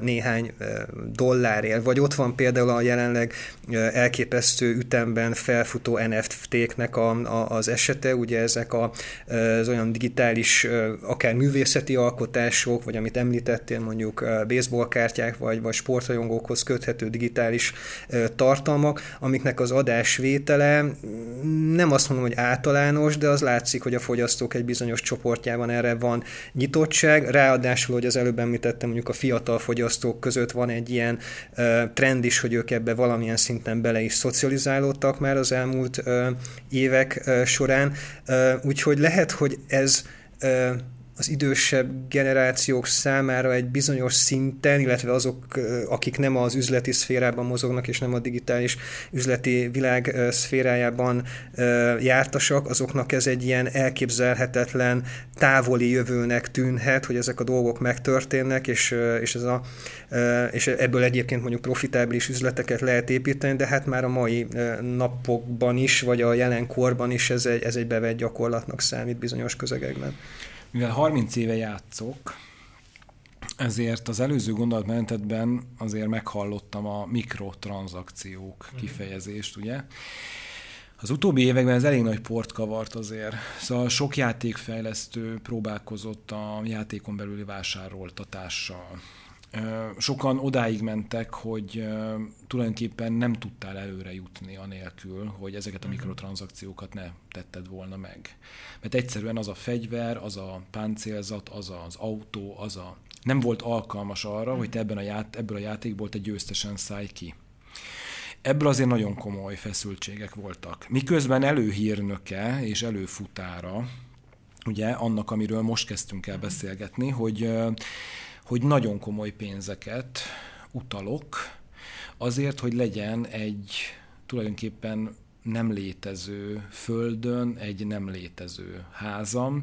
néhány dollárért. Vagy ott van például a jelenleg elképesztő ütemben felfutó NFT-knek a, az esete, ugye ezek a az olyan digitális, akár művészeti alkotások, vagy amit említettél, mondjuk baseball kártyák, vagy, vagy sportrajongókhoz köthető digitális tartalmak, amiknek az adásvétele nem azt mondom, hogy általános, de az látszik, hogy a fogyasztók egy bizonyos csoportjában erre van nyitottság. Ráadásul, hogy az előbb említettem, mondjuk a fiatal fogyasztók között van egy ilyen trend is, hogy ők ebbe valamilyen szinten bele is szocializálódtak már az elmúlt évek során. Úgyhogy lehet, hogy ez az idősebb generációk számára egy bizonyos szinten, illetve azok, akik nem az üzleti szférában mozognak, és nem a digitális üzleti világ szférájában jártasak, azoknak ez egy ilyen elképzelhetetlen, távoli jövőnek tűnhet, hogy ezek a dolgok megtörténnek, és, és, ez a, és ebből egyébként mondjuk profitábilis üzleteket lehet építeni, de hát már a mai napokban is, vagy a jelenkorban is ez egy, ez egy bevett gyakorlatnak számít bizonyos közegekben mivel 30 éve játszok, ezért az előző gondolatmenetetben azért meghallottam a mikrotranszakciók mhm. kifejezést, ugye? Az utóbbi években ez elég nagy port kavart azért. Szóval sok játékfejlesztő próbálkozott a játékon belüli vásároltatással. Sokan odáig mentek, hogy tulajdonképpen nem tudtál előre jutni anélkül, hogy ezeket a mhm. mikrotranszakciókat ne tetted volna meg. Mert egyszerűen az a fegyver, az a páncélzat, az az autó, az a... nem volt alkalmas arra, hogy te ebben a ját, ebből a játékból te győztesen szállj ki. Ebből azért nagyon komoly feszültségek voltak. Miközben előhírnöke és előfutára, ugye annak, amiről most kezdtünk el beszélgetni, hogy hogy nagyon komoly pénzeket utalok azért, hogy legyen egy tulajdonképpen nem létező földön egy nem létező házam.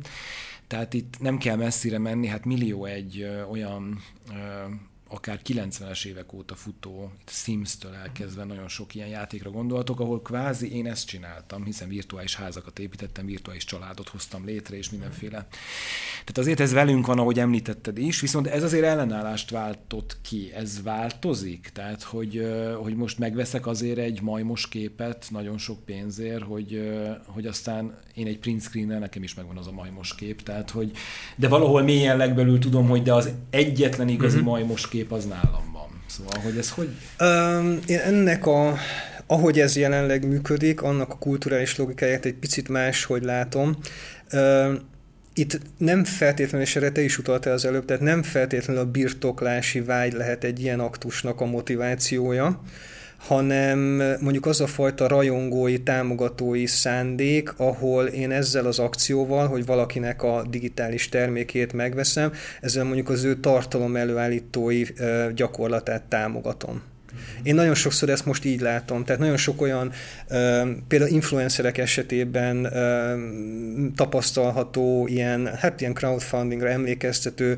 Tehát itt nem kell messzire menni, hát millió egy olyan akár 90-es évek óta futó, Sims-től elkezdve nagyon sok ilyen játékra gondoltok, ahol kvázi én ezt csináltam, hiszen virtuális házakat építettem, virtuális családot hoztam létre, és mindenféle. Tehát azért ez velünk van, ahogy említetted is, viszont ez azért ellenállást váltott ki. Ez változik? Tehát, hogy, hogy most megveszek azért egy majmos képet nagyon sok pénzért, hogy, hogy aztán én egy print screen nekem is megvan az a majmos kép, tehát, hogy de valahol mélyen legbelül tudom, hogy de az egyetlen igazi mm-hmm. majmos kép az nálam van. Szóval, hogy ez hogy? Um, én ennek a ahogy ez jelenleg működik, annak a kulturális logikáját egy picit máshogy látom. Itt nem feltétlenül, és erre te is utaltál az előbb, tehát nem feltétlenül a birtoklási vágy lehet egy ilyen aktusnak a motivációja, hanem mondjuk az a fajta rajongói, támogatói szándék, ahol én ezzel az akcióval, hogy valakinek a digitális termékét megveszem, ezzel mondjuk az ő tartalom előállítói gyakorlatát támogatom. Én nagyon sokszor ezt most így látom, tehát nagyon sok olyan például influencerek esetében tapasztalható ilyen, hát ilyen crowdfundingra emlékeztető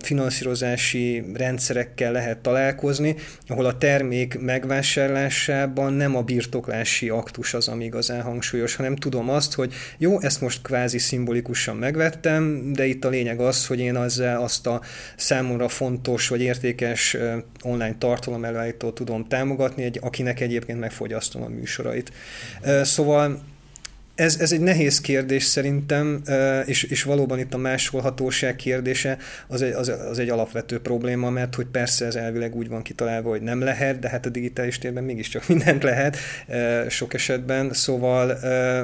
finanszírozási rendszerekkel lehet találkozni, ahol a termék megvásárlásában nem a birtoklási aktus az, ami igazán hangsúlyos, hanem tudom azt, hogy jó, ezt most kvázi szimbolikusan megvettem, de itt a lényeg az, hogy én azzal azt a számomra fontos vagy értékes online tartalom előállítót tudom támogatni, egy, akinek egyébként megfogyasztom a műsorait. Szóval ez, ez egy nehéz kérdés szerintem, és, és valóban itt a másolhatóság kérdése az egy, az, az egy alapvető probléma, mert hogy persze ez elvileg úgy van kitalálva, hogy nem lehet, de hát a digitális térben mégiscsak mindent lehet sok esetben, szóval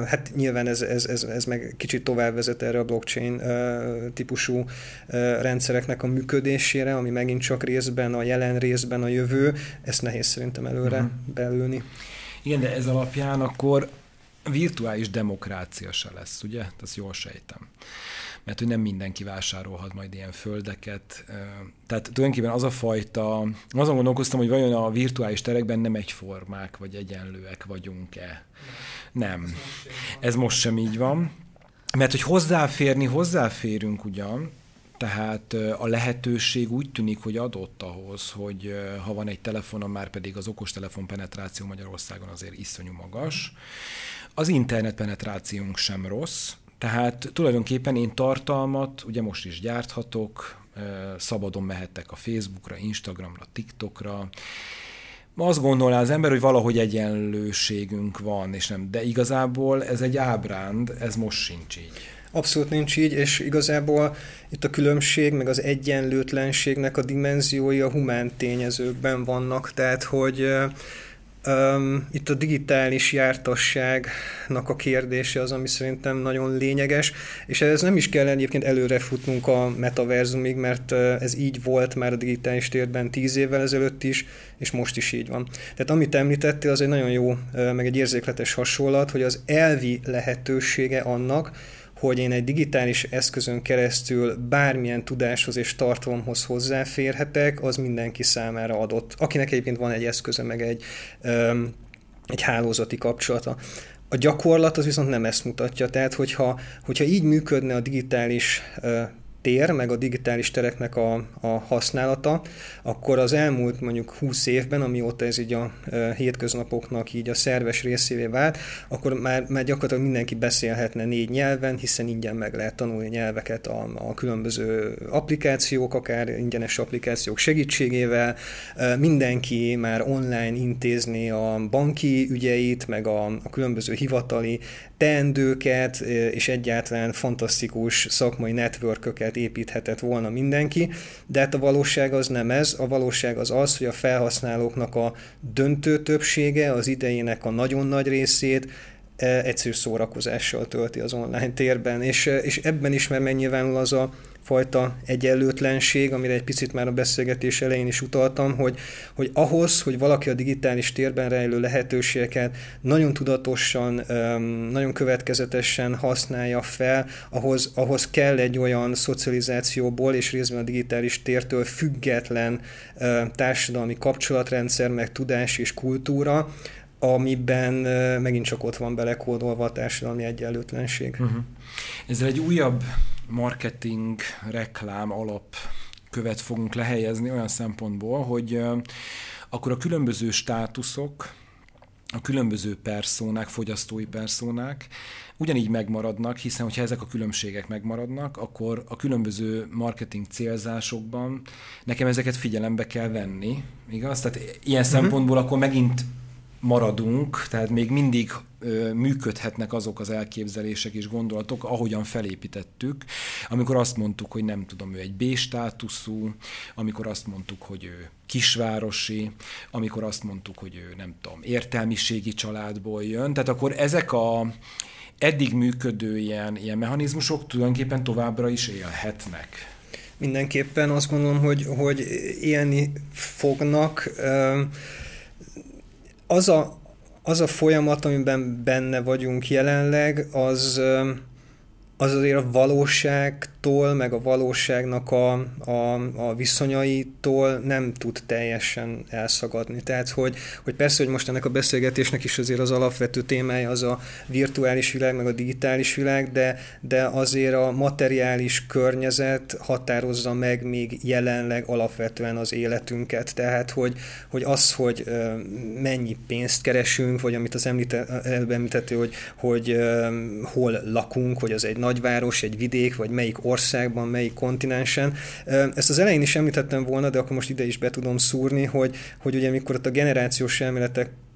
hát nyilván ez, ez, ez, ez meg kicsit tovább vezet erre a blockchain típusú rendszereknek a működésére, ami megint csak részben a jelen részben a jövő, ezt nehéz szerintem előre uh-huh. belülni. Igen, de ez alapján akkor virtuális demokrácia se lesz, ugye? Ezt jól sejtem. Mert hogy nem mindenki vásárolhat majd ilyen földeket. Tehát tulajdonképpen az a fajta, azon gondolkoztam, hogy vajon a virtuális terekben nem egyformák vagy egyenlőek vagyunk-e. Nem. Ez most sem így van. Mert hogy hozzáférni, hozzáférünk ugyan, tehát a lehetőség úgy tűnik, hogy adott ahhoz, hogy ha van egy telefonom, már pedig az okostelefon penetráció Magyarországon azért iszonyú magas. Az internet penetrációnk sem rossz, tehát tulajdonképpen én tartalmat, ugye most is gyárthatok, szabadon mehettek a Facebookra, Instagramra, TikTokra, azt gondolná az ember, hogy valahogy egyenlőségünk van, és nem, de igazából ez egy ábránd, ez most sincs így. Abszolút nincs így, és igazából itt a különbség, meg az egyenlőtlenségnek a dimenziói a humán tényezőkben vannak, tehát hogy Um, itt a digitális jártasságnak a kérdése az, ami szerintem nagyon lényeges, és ez nem is kell egyébként előre futnunk a metaverzumig, mert ez így volt már a digitális térben tíz évvel ezelőtt is, és most is így van. Tehát amit említettél, az egy nagyon jó, meg egy érzékletes hasonlat, hogy az elvi lehetősége annak, hogy én egy digitális eszközön keresztül bármilyen tudáshoz és tartalomhoz hozzáférhetek, az mindenki számára adott. Akinek egyébként van egy eszköze, meg egy, egy hálózati kapcsolata. A gyakorlat az viszont nem ezt mutatja, tehát hogyha, hogyha így működne a digitális tér, meg a digitális tereknek a, a használata, akkor az elmúlt mondjuk 20 évben, amióta ez így a hétköznapoknak így a szerves részévé vált, akkor már, már gyakorlatilag mindenki beszélhetne négy nyelven, hiszen ingyen meg lehet tanulni nyelveket a, a különböző applikációk, akár ingyenes applikációk segítségével, mindenki már online intézni a banki ügyeit, meg a, a különböző hivatali teendőket, és egyáltalán fantasztikus szakmai networköket építhetett volna mindenki, de hát a valóság az nem ez, a valóság az az, hogy a felhasználóknak a döntő többsége, az idejének a nagyon nagy részét egyszerű szórakozással tölti az online térben, és, és ebben is már megnyilvánul az a fajta egyenlőtlenség, amire egy picit már a beszélgetés elején is utaltam, hogy, hogy ahhoz, hogy valaki a digitális térben rejlő lehetőségeket nagyon tudatosan, nagyon következetesen használja fel, ahhoz, ahhoz kell egy olyan szocializációból és részben a digitális tértől független társadalmi kapcsolatrendszer, meg tudás és kultúra, amiben megint csak ott van belekódolva a társadalmi egyenlőtlenség. Uh-huh. Ezzel egy újabb marketing, reklám alap követ fogunk lehelyezni olyan szempontból, hogy akkor a különböző státuszok, a különböző perszónák, fogyasztói perszónák ugyanígy megmaradnak, hiszen hogyha ezek a különbségek megmaradnak, akkor a különböző marketing célzásokban nekem ezeket figyelembe kell venni, igaz? Tehát ilyen uh-huh. szempontból akkor megint maradunk, tehát még mindig működhetnek azok az elképzelések és gondolatok, ahogyan felépítettük, amikor azt mondtuk, hogy nem tudom, ő egy B-státuszú, amikor azt mondtuk, hogy ő kisvárosi, amikor azt mondtuk, hogy ő nem tudom, értelmiségi családból jön, tehát akkor ezek a eddig működő ilyen, ilyen mechanizmusok tulajdonképpen továbbra is élhetnek. Mindenképpen azt gondolom, hogy, hogy élni fognak. Az a, az a folyamat, amiben benne vagyunk jelenleg, az, az azért a valóságtól, meg a valóságnak a, a, a viszonyaitól nem tud teljesen elszagadni. Tehát, hogy, hogy persze, hogy most ennek a beszélgetésnek is azért az alapvető témája az a virtuális világ, meg a digitális világ, de, de azért a materiális környezet határozza meg még jelenleg alapvetően az életünket. Tehát, hogy, hogy az, hogy mennyi pénzt keresünk, vagy amit az említett, hogy, hogy hol lakunk, hogy az egy nagyváros, egy vidék, vagy melyik országban, melyik kontinensen. Ezt az elején is említettem volna, de akkor most ide is be tudom szúrni, hogy, hogy ugye amikor ott a generációs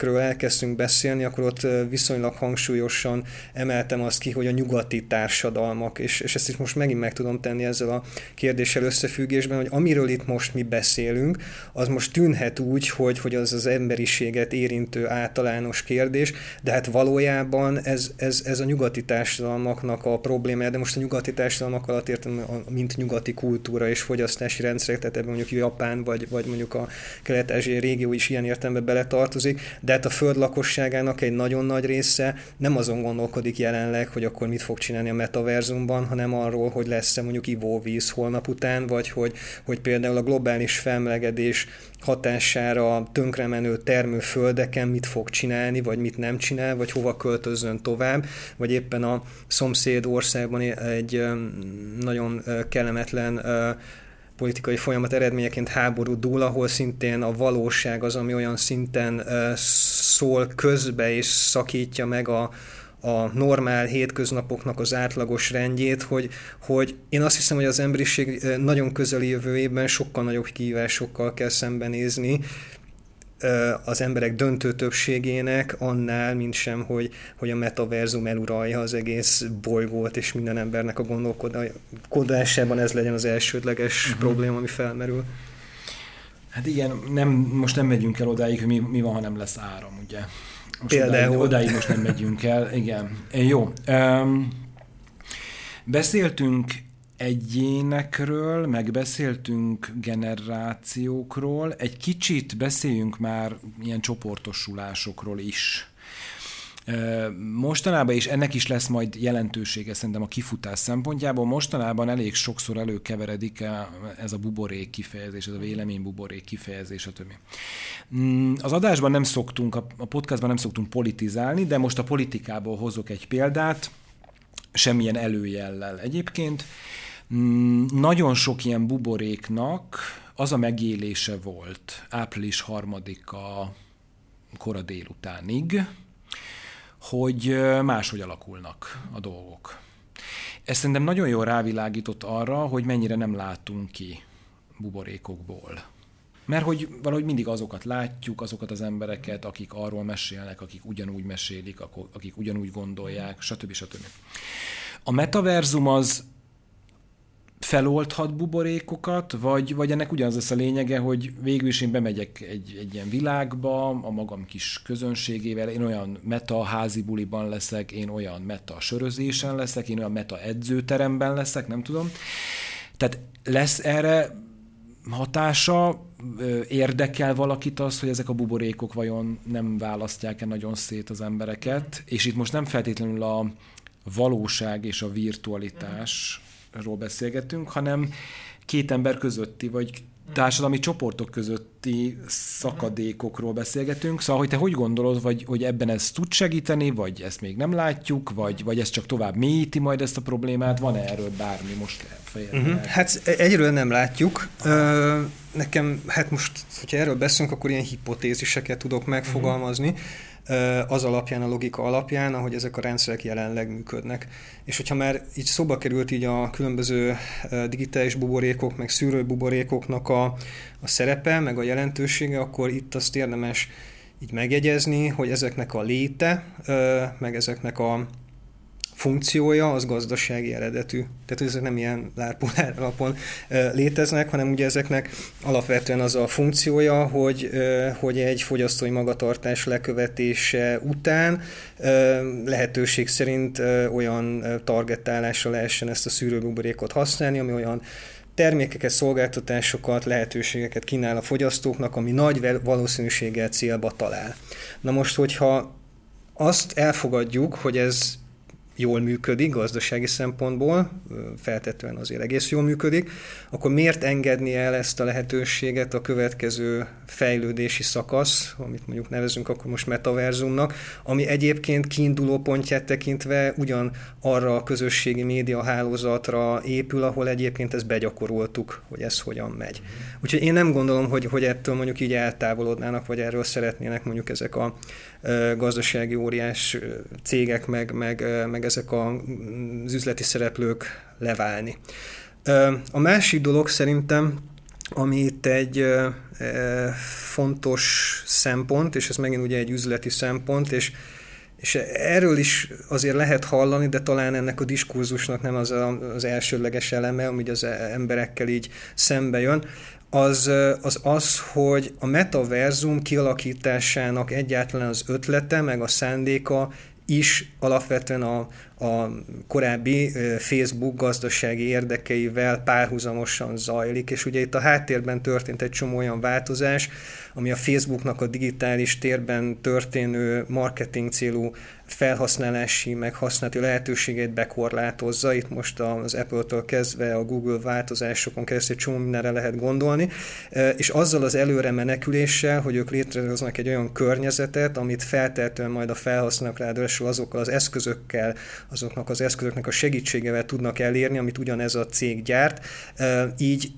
elméletekről elkezdtünk beszélni, akkor ott viszonylag hangsúlyosan emeltem azt ki, hogy a nyugati társadalmak, és, és ezt is most megint meg tudom tenni ezzel a kérdéssel összefüggésben, hogy amiről itt most mi beszélünk, az most tűnhet úgy, hogy, hogy az az emberiséget érintő általános kérdés, de hát valójában ez, ez, ez a nyugati társadalmaknak a problémája, de most a nyugati társadalmak alatt értem, mint nyugati kultúra és fogyasztási rendszerek, tehát ebben mondjuk Japán vagy, vagy mondjuk a kelet-ázsiai régió is ilyen értelemben beletartozik, de hát a föld lakosságának egy nagyon nagy része nem azon gondolkodik jelenleg, hogy akkor mit fog csinálni a metaverzumban, hanem arról, hogy lesz-e mondjuk ivóvíz holnap után, vagy hogy, hogy például a globális felmelegedés hatására tönkremenő termőföldeken mit fog csinálni, vagy mit nem csinál, vagy hova költözzön tovább, vagy éppen a szomszéd országban egy nagyon kellemetlen politikai folyamat eredményeként háború dúl, ahol szintén a valóság az, ami olyan szinten szól közbe és szakítja meg a, a normál hétköznapoknak az átlagos rendjét, hogy, hogy én azt hiszem, hogy az emberiség nagyon közeli jövőjében sokkal nagyobb kihívásokkal kell szembenézni, az emberek döntő többségének annál, mint sem, hogy, hogy a metaverzum eluralja az egész bolygót, és minden embernek a gondolkodásában ez legyen az elsődleges uh-huh. probléma, ami felmerül. Hát igen, nem, most nem megyünk el odáig, hogy mi, mi van, ha nem lesz áram, ugye? Most Például. Odáig, odáig most nem megyünk el, igen. Jó. Um, beszéltünk egyénekről, megbeszéltünk generációkról, egy kicsit beszéljünk már ilyen csoportosulásokról is. Mostanában, és ennek is lesz majd jelentősége szerintem a kifutás szempontjából, mostanában elég sokszor előkeveredik ez a buborék kifejezés, ez a vélemény buborék kifejezés, stb. Mm, az adásban nem szoktunk, a podcastban nem szoktunk politizálni, de most a politikából hozok egy példát, semmilyen előjellel. Egyébként nagyon sok ilyen buboréknak az a megélése volt április harmadika kora délutánig, hogy máshogy alakulnak a dolgok. Ez szerintem nagyon jól rávilágított arra, hogy mennyire nem látunk ki buborékokból. Mert hogy valahogy mindig azokat látjuk, azokat az embereket, akik arról mesélnek, akik ugyanúgy mesélik, akik ugyanúgy gondolják, stb. stb. A metaverzum az feloldhat buborékokat, vagy, vagy ennek ugyanaz lesz a lényege, hogy végül is én bemegyek egy, egy ilyen világba, a magam kis közönségével, én olyan meta házi buliban leszek, én olyan meta sörözésen leszek, én olyan meta edzőteremben leszek, nem tudom. Tehát lesz erre hatása, érdekel valakit az, hogy ezek a buborékok vajon nem választják-e nagyon szét az embereket, és itt most nem feltétlenül a valóság és a virtualitás ról beszélgetünk, hanem két ember közötti, vagy társadalmi csoportok közötti szakadékokról beszélgetünk. Szóval, hogy te hogy gondolod, vagy, hogy ebben ez tud segíteni, vagy ezt még nem látjuk, vagy, vagy ez csak tovább mélyíti majd ezt a problémát? Van-e erről bármi most fejezni? Uh-huh. Hát egyről nem látjuk. Nekem, hát most, hogyha erről beszélünk, akkor ilyen hipotéziseket tudok megfogalmazni. Uh-huh az alapján, a logika alapján, ahogy ezek a rendszerek jelenleg működnek. És hogyha már így szóba került így a különböző digitális buborékok, meg szűrő buborékoknak a, a szerepe, meg a jelentősége, akkor itt azt érdemes így megjegyezni, hogy ezeknek a léte, meg ezeknek a funkciója az gazdasági eredetű. Tehát ezek nem ilyen lárpulár alapon léteznek, hanem ugye ezeknek alapvetően az a funkciója, hogy, hogy egy fogyasztói magatartás lekövetése után lehetőség szerint olyan targetálásra lehessen ezt a szűrőbuborékot használni, ami olyan termékeket, szolgáltatásokat, lehetőségeket kínál a fogyasztóknak, ami nagy valószínűséggel célba talál. Na most, hogyha azt elfogadjuk, hogy ez jól működik gazdasági szempontból, feltetően azért egész jól működik, akkor miért engedni el ezt a lehetőséget a következő fejlődési szakasz, amit mondjuk nevezünk akkor most metaverzumnak, ami egyébként kiinduló pontját tekintve ugyan arra a közösségi média hálózatra épül, ahol egyébként ezt begyakoroltuk, hogy ez hogyan megy. Úgyhogy én nem gondolom, hogy, hogy ettől mondjuk így eltávolodnának, vagy erről szeretnének mondjuk ezek a gazdasági óriás cégek, meg, meg, meg ezek az üzleti szereplők leválni. A másik dolog szerintem, ami itt egy fontos szempont, és ez megint ugye egy üzleti szempont, és és erről is azért lehet hallani, de talán ennek a diskurzusnak nem az a, az elsődleges eleme, ami az emberekkel így szembe jön, az, az az, hogy a metaverzum kialakításának egyáltalán az ötlete, meg a szándéka is alapvetően a, a korábbi Facebook gazdasági érdekeivel párhuzamosan zajlik, és ugye itt a háttérben történt egy csomó olyan változás, ami a Facebooknak a digitális térben történő marketing célú felhasználási, meg használati lehetőségét bekorlátozza. Itt most az Apple-től kezdve a Google változásokon keresztül csomó mindenre lehet gondolni, és azzal az előre meneküléssel, hogy ők létrehoznak egy olyan környezetet, amit feltétlenül majd a felhasználók ráadásul azokkal az eszközökkel, azoknak az eszközöknek a segítségevel tudnak elérni, amit ugyanez a cég gyárt, így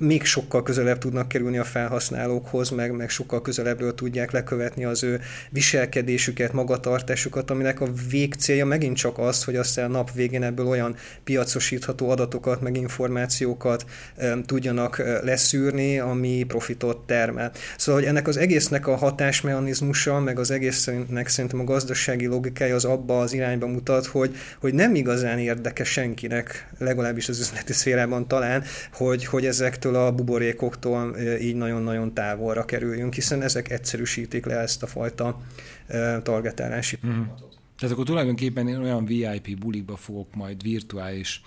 még sokkal közelebb tudnak kerülni a felhasználókhoz, meg, meg sokkal közelebbről tudják lekövetni az ő viselkedésüket, magatartásukat, aminek a végcélja megint csak az, hogy aztán a nap végén ebből olyan piacosítható adatokat, meg információkat e, tudjanak leszűrni, ami profitot termel. Szóval, hogy ennek az egésznek a hatásmechanizmusa, meg az egésznek szerintem a gazdasági logikája az abba az irányba mutat, hogy, hogy nem igazán érdekes senkinek, legalábbis az üzleti szférában talán, hogy, hogy ezektől ezektől a buborékoktól így nagyon-nagyon távolra kerüljünk, hiszen ezek egyszerűsítik le ezt a fajta targetálási mm. Tehát akkor tulajdonképpen én olyan VIP bulikba fogok majd virtuális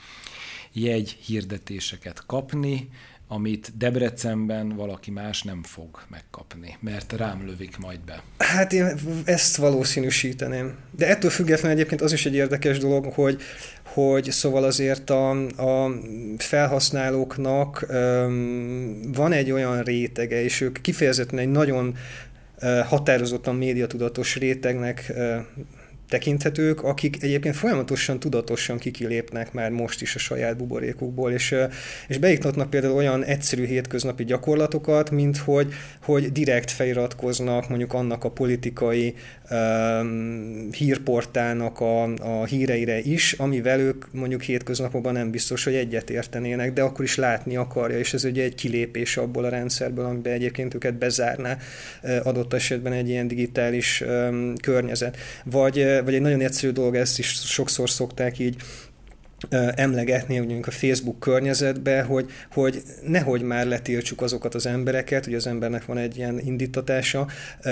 jegy hirdetéseket kapni, amit Debrecenben valaki más nem fog megkapni, mert rám lövik majd be. Hát én ezt valószínűsíteném. De ettől függetlenül egyébként az is egy érdekes dolog, hogy, hogy szóval azért a, a felhasználóknak um, van egy olyan rétege, és ők kifejezetten egy nagyon határozottan médiatudatos rétegnek tekinthetők, akik egyébként folyamatosan, tudatosan kikilépnek már most is a saját buborékukból, és, és beiktatnak például olyan egyszerű hétköznapi gyakorlatokat, mint hogy, hogy direkt feliratkoznak mondjuk annak a politikai um, hírportálnak a, a híreire is, amivel ők mondjuk hétköznapokban nem biztos, hogy egyet értenének, de akkor is látni akarja, és ez ugye egy kilépés abból a rendszerből, amiben egyébként őket bezárná adott esetben egy ilyen digitális um, környezet. Vagy vagy egy nagyon egyszerű dolog, ezt is sokszor szokták így emlegetni mondjuk a Facebook környezetbe, hogy, hogy nehogy már letiltsuk azokat az embereket, hogy az embernek van egy ilyen indítatása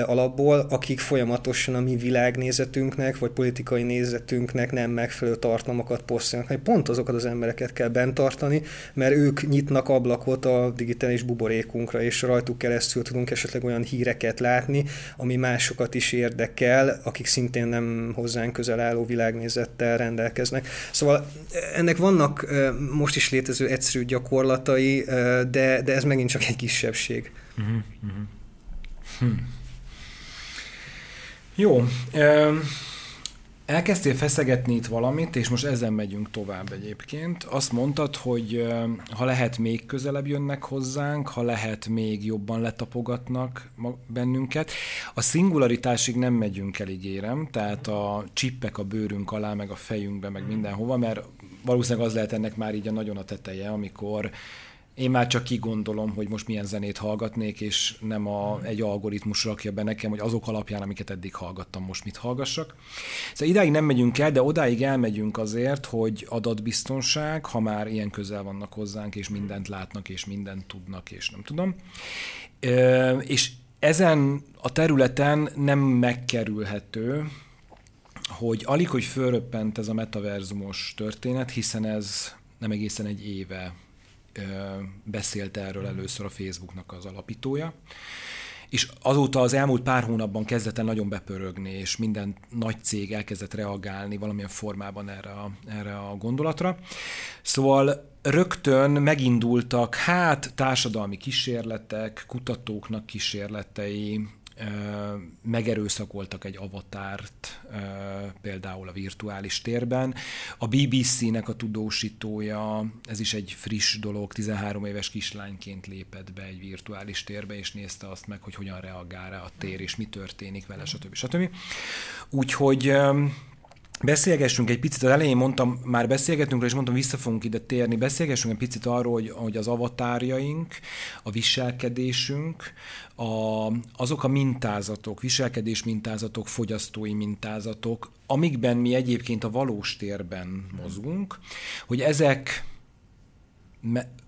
alapból, akik folyamatosan a mi világnézetünknek, vagy politikai nézetünknek nem megfelelő tartalmakat posztolnak. Pont azokat az embereket kell bent tartani, mert ők nyitnak ablakot a digitális buborékunkra, és rajtuk keresztül tudunk esetleg olyan híreket látni, ami másokat is érdekel, akik szintén nem hozzánk közel álló világnézettel rendelkeznek. Szóval ennek vannak most is létező egyszerű gyakorlatai, de, de ez megint csak egy kisebbség. Uh-huh, uh-huh. Hm. Jó. Elkezdtél feszegetni itt valamit, és most ezen megyünk tovább egyébként. Azt mondtad, hogy ha lehet, még közelebb jönnek hozzánk, ha lehet, még jobban letapogatnak bennünket. A szingularitásig nem megyünk el, ígérem, tehát a csippek a bőrünk alá, meg a fejünkbe, meg mindenhova, mert valószínűleg az lehet ennek már így a nagyon a teteje, amikor én már csak kigondolom, hogy most milyen zenét hallgatnék, és nem a, egy algoritmus rakja be nekem, hogy azok alapján, amiket eddig hallgattam, most mit hallgassak. Szóval idáig nem megyünk el, de odáig elmegyünk azért, hogy adatbiztonság, ha már ilyen közel vannak hozzánk, és mindent látnak, és mindent tudnak, és nem tudom. És ezen a területen nem megkerülhető, hogy alig, hogy fölröppent ez a metaverzumos történet, hiszen ez nem egészen egy éve ö, beszélt erről először a Facebooknak az alapítója, és azóta az elmúlt pár hónapban kezdett el nagyon bepörögni, és minden nagy cég elkezdett reagálni valamilyen formában erre a, erre a gondolatra. Szóval rögtön megindultak hát társadalmi kísérletek, kutatóknak kísérletei, megerőszakoltak egy avatárt például a virtuális térben. A BBC-nek a tudósítója, ez is egy friss dolog, 13 éves kislányként lépett be egy virtuális térbe, és nézte azt meg, hogy hogyan reagál rá a tér, és mi történik vele, stb. stb. Úgyhogy Beszélgessünk egy picit, az elején mondtam, már beszélgetünk, és mondtam, vissza fogunk ide térni, beszélgessünk egy picit arról, hogy, hogy az avatárjaink, a viselkedésünk, a, azok a mintázatok, viselkedés mintázatok, fogyasztói mintázatok, amikben mi egyébként a valós térben mozgunk, hogy ezek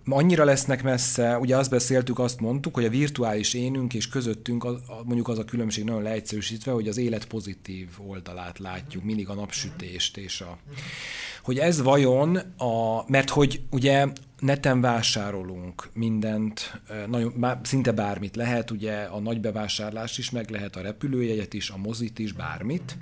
annyira lesznek messze, ugye azt beszéltük, azt mondtuk, hogy a virtuális énünk és közöttünk mondjuk az a különbség nagyon leegyszerűsítve, hogy az élet pozitív oldalát látjuk, mindig a napsütést és a... Hogy ez vajon a... Mert hogy ugye neten vásárolunk mindent, nagyon, szinte bármit lehet, ugye a nagy bevásárlás is meg lehet, a repülőjegyet is, a mozit is, bármit.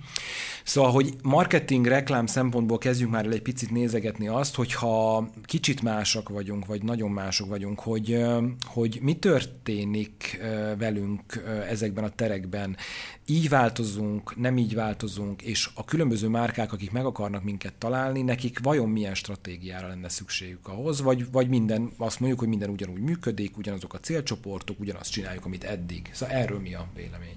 Szóval, hogy marketing, reklám szempontból kezdjünk már el egy picit nézegetni azt, hogyha kicsit másak vagyunk, vagy nagyon mások vagyunk, hogy, hogy mi történik velünk ezekben a terekben. Így változunk, nem így változunk, és a különböző márkák, akik meg akarnak minket találni, nekik vajon milyen stratégiára lenne szükségük ahhoz, vagy, vagy minden, azt mondjuk, hogy minden ugyanúgy működik, ugyanazok a célcsoportok, ugyanazt csináljuk, amit eddig. Szóval erről mi a vélemény?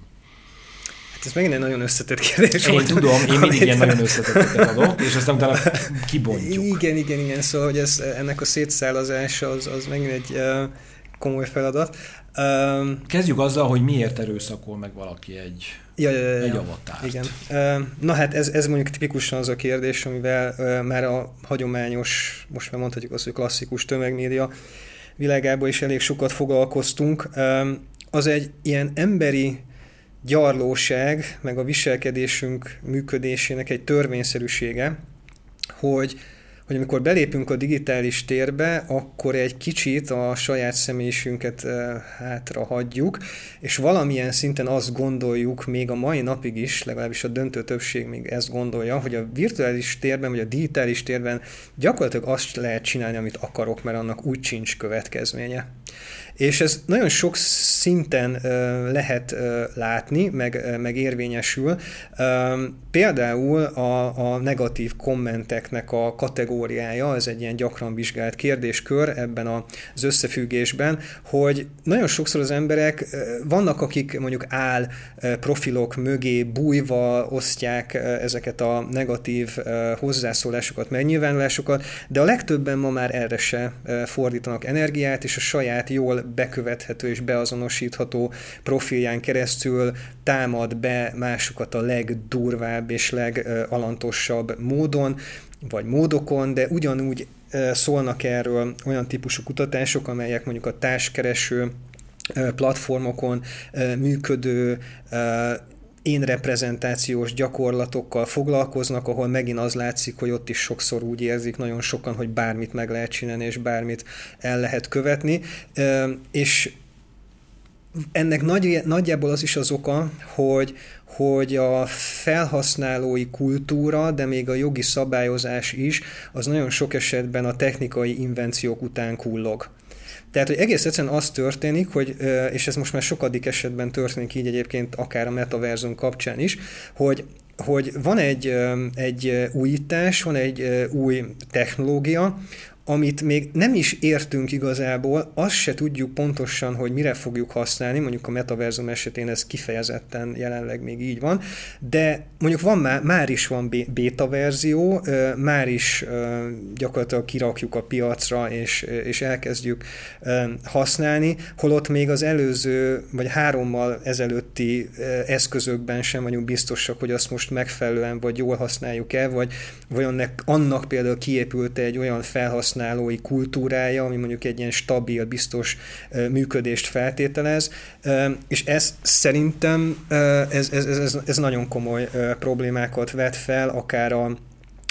Hát ez megint egy nagyon összetett kérdés. Én tudom, én mindig ilyen nagyon összetetteket adok, és aztán utána kibontjuk. Igen, igen, igen, szóval hogy ez, ennek a szétszállazása az, az megint egy komoly feladat. Um, Kezdjük azzal, hogy miért erőszakol meg valaki egy, ja, ja, ja, egy avatárt. Igen. Na hát ez, ez mondjuk tipikusan az a kérdés, amivel már a hagyományos, most már mondhatjuk azt, hogy klasszikus tömegmédia világában is elég sokat foglalkoztunk. Az egy ilyen emberi gyarlóság, meg a viselkedésünk működésének egy törvényszerűsége, hogy hogy amikor belépünk a digitális térbe, akkor egy kicsit a saját személyiségünket hátra hagyjuk, és valamilyen szinten azt gondoljuk, még a mai napig is, legalábbis a döntő többség még ezt gondolja, hogy a virtuális térben, vagy a digitális térben gyakorlatilag azt lehet csinálni, amit akarok, mert annak úgy sincs következménye. És ez nagyon sok szinten lehet látni, meg, meg érvényesül. Például a, a negatív kommenteknek a kategóriája, ez egy ilyen gyakran vizsgált kérdéskör ebben az összefüggésben, hogy nagyon sokszor az emberek, vannak akik mondjuk áll profilok mögé bújva osztják ezeket a negatív hozzászólásokat, megnyilvánulásokat, de a legtöbben ma már erre se fordítanak energiát, és a saját jól bekövethető és beazonosítható profilján keresztül támad be másokat a legdurvább és legalantosabb módon, vagy módokon, de ugyanúgy szólnak erről olyan típusú kutatások, amelyek mondjuk a társkereső platformokon működő én reprezentációs gyakorlatokkal foglalkoznak, ahol megint az látszik, hogy ott is sokszor úgy érzik nagyon sokan, hogy bármit meg lehet csinálni, és bármit el lehet követni. És ennek nagy, nagyjából az is az oka, hogy, hogy a felhasználói kultúra, de még a jogi szabályozás is, az nagyon sok esetben a technikai invenciók után kullog. Tehát, hogy egész egyszerűen az történik, hogy, és ez most már sokadik esetben történik így egyébként akár a metaverzum kapcsán is, hogy hogy van egy, egy újítás, van egy új technológia, amit még nem is értünk igazából, azt se tudjuk pontosan, hogy mire fogjuk használni, mondjuk a metaverzum esetén ez kifejezetten jelenleg még így van, de mondjuk van már, már is van beta verzió, már is gyakorlatilag kirakjuk a piacra, és, és elkezdjük használni, holott még az előző, vagy hárommal ezelőtti eszközökben sem vagyunk biztosak, hogy azt most megfelelően vagy jól használjuk el, vagy vajon annak például kiépült egy olyan felhasználó, felhasználói kultúrája, ami mondjuk egy ilyen stabil, biztos működést feltételez, és ez szerintem ez, ez, ez, ez nagyon komoly problémákat vet fel, akár a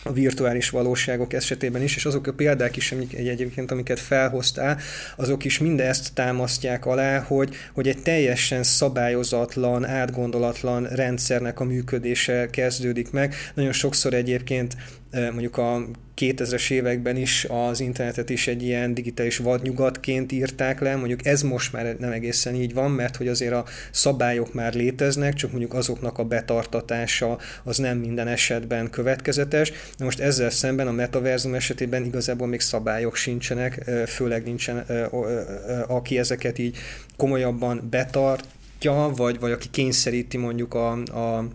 a virtuális valóságok esetében is, és azok a példák is, amik egyébként, amiket felhoztál, azok is mindezt támasztják alá, hogy, hogy egy teljesen szabályozatlan, átgondolatlan rendszernek a működése kezdődik meg. Nagyon sokszor egyébként mondjuk a 2000-es években is az internetet is egy ilyen digitális vadnyugatként írták le, mondjuk ez most már nem egészen így van, mert hogy azért a szabályok már léteznek, csak mondjuk azoknak a betartatása az nem minden esetben következetes. Na most ezzel szemben a metaverzum esetében igazából még szabályok sincsenek, főleg nincsen, aki ezeket így komolyabban betartja, vagy, vagy aki kényszeríti mondjuk a, a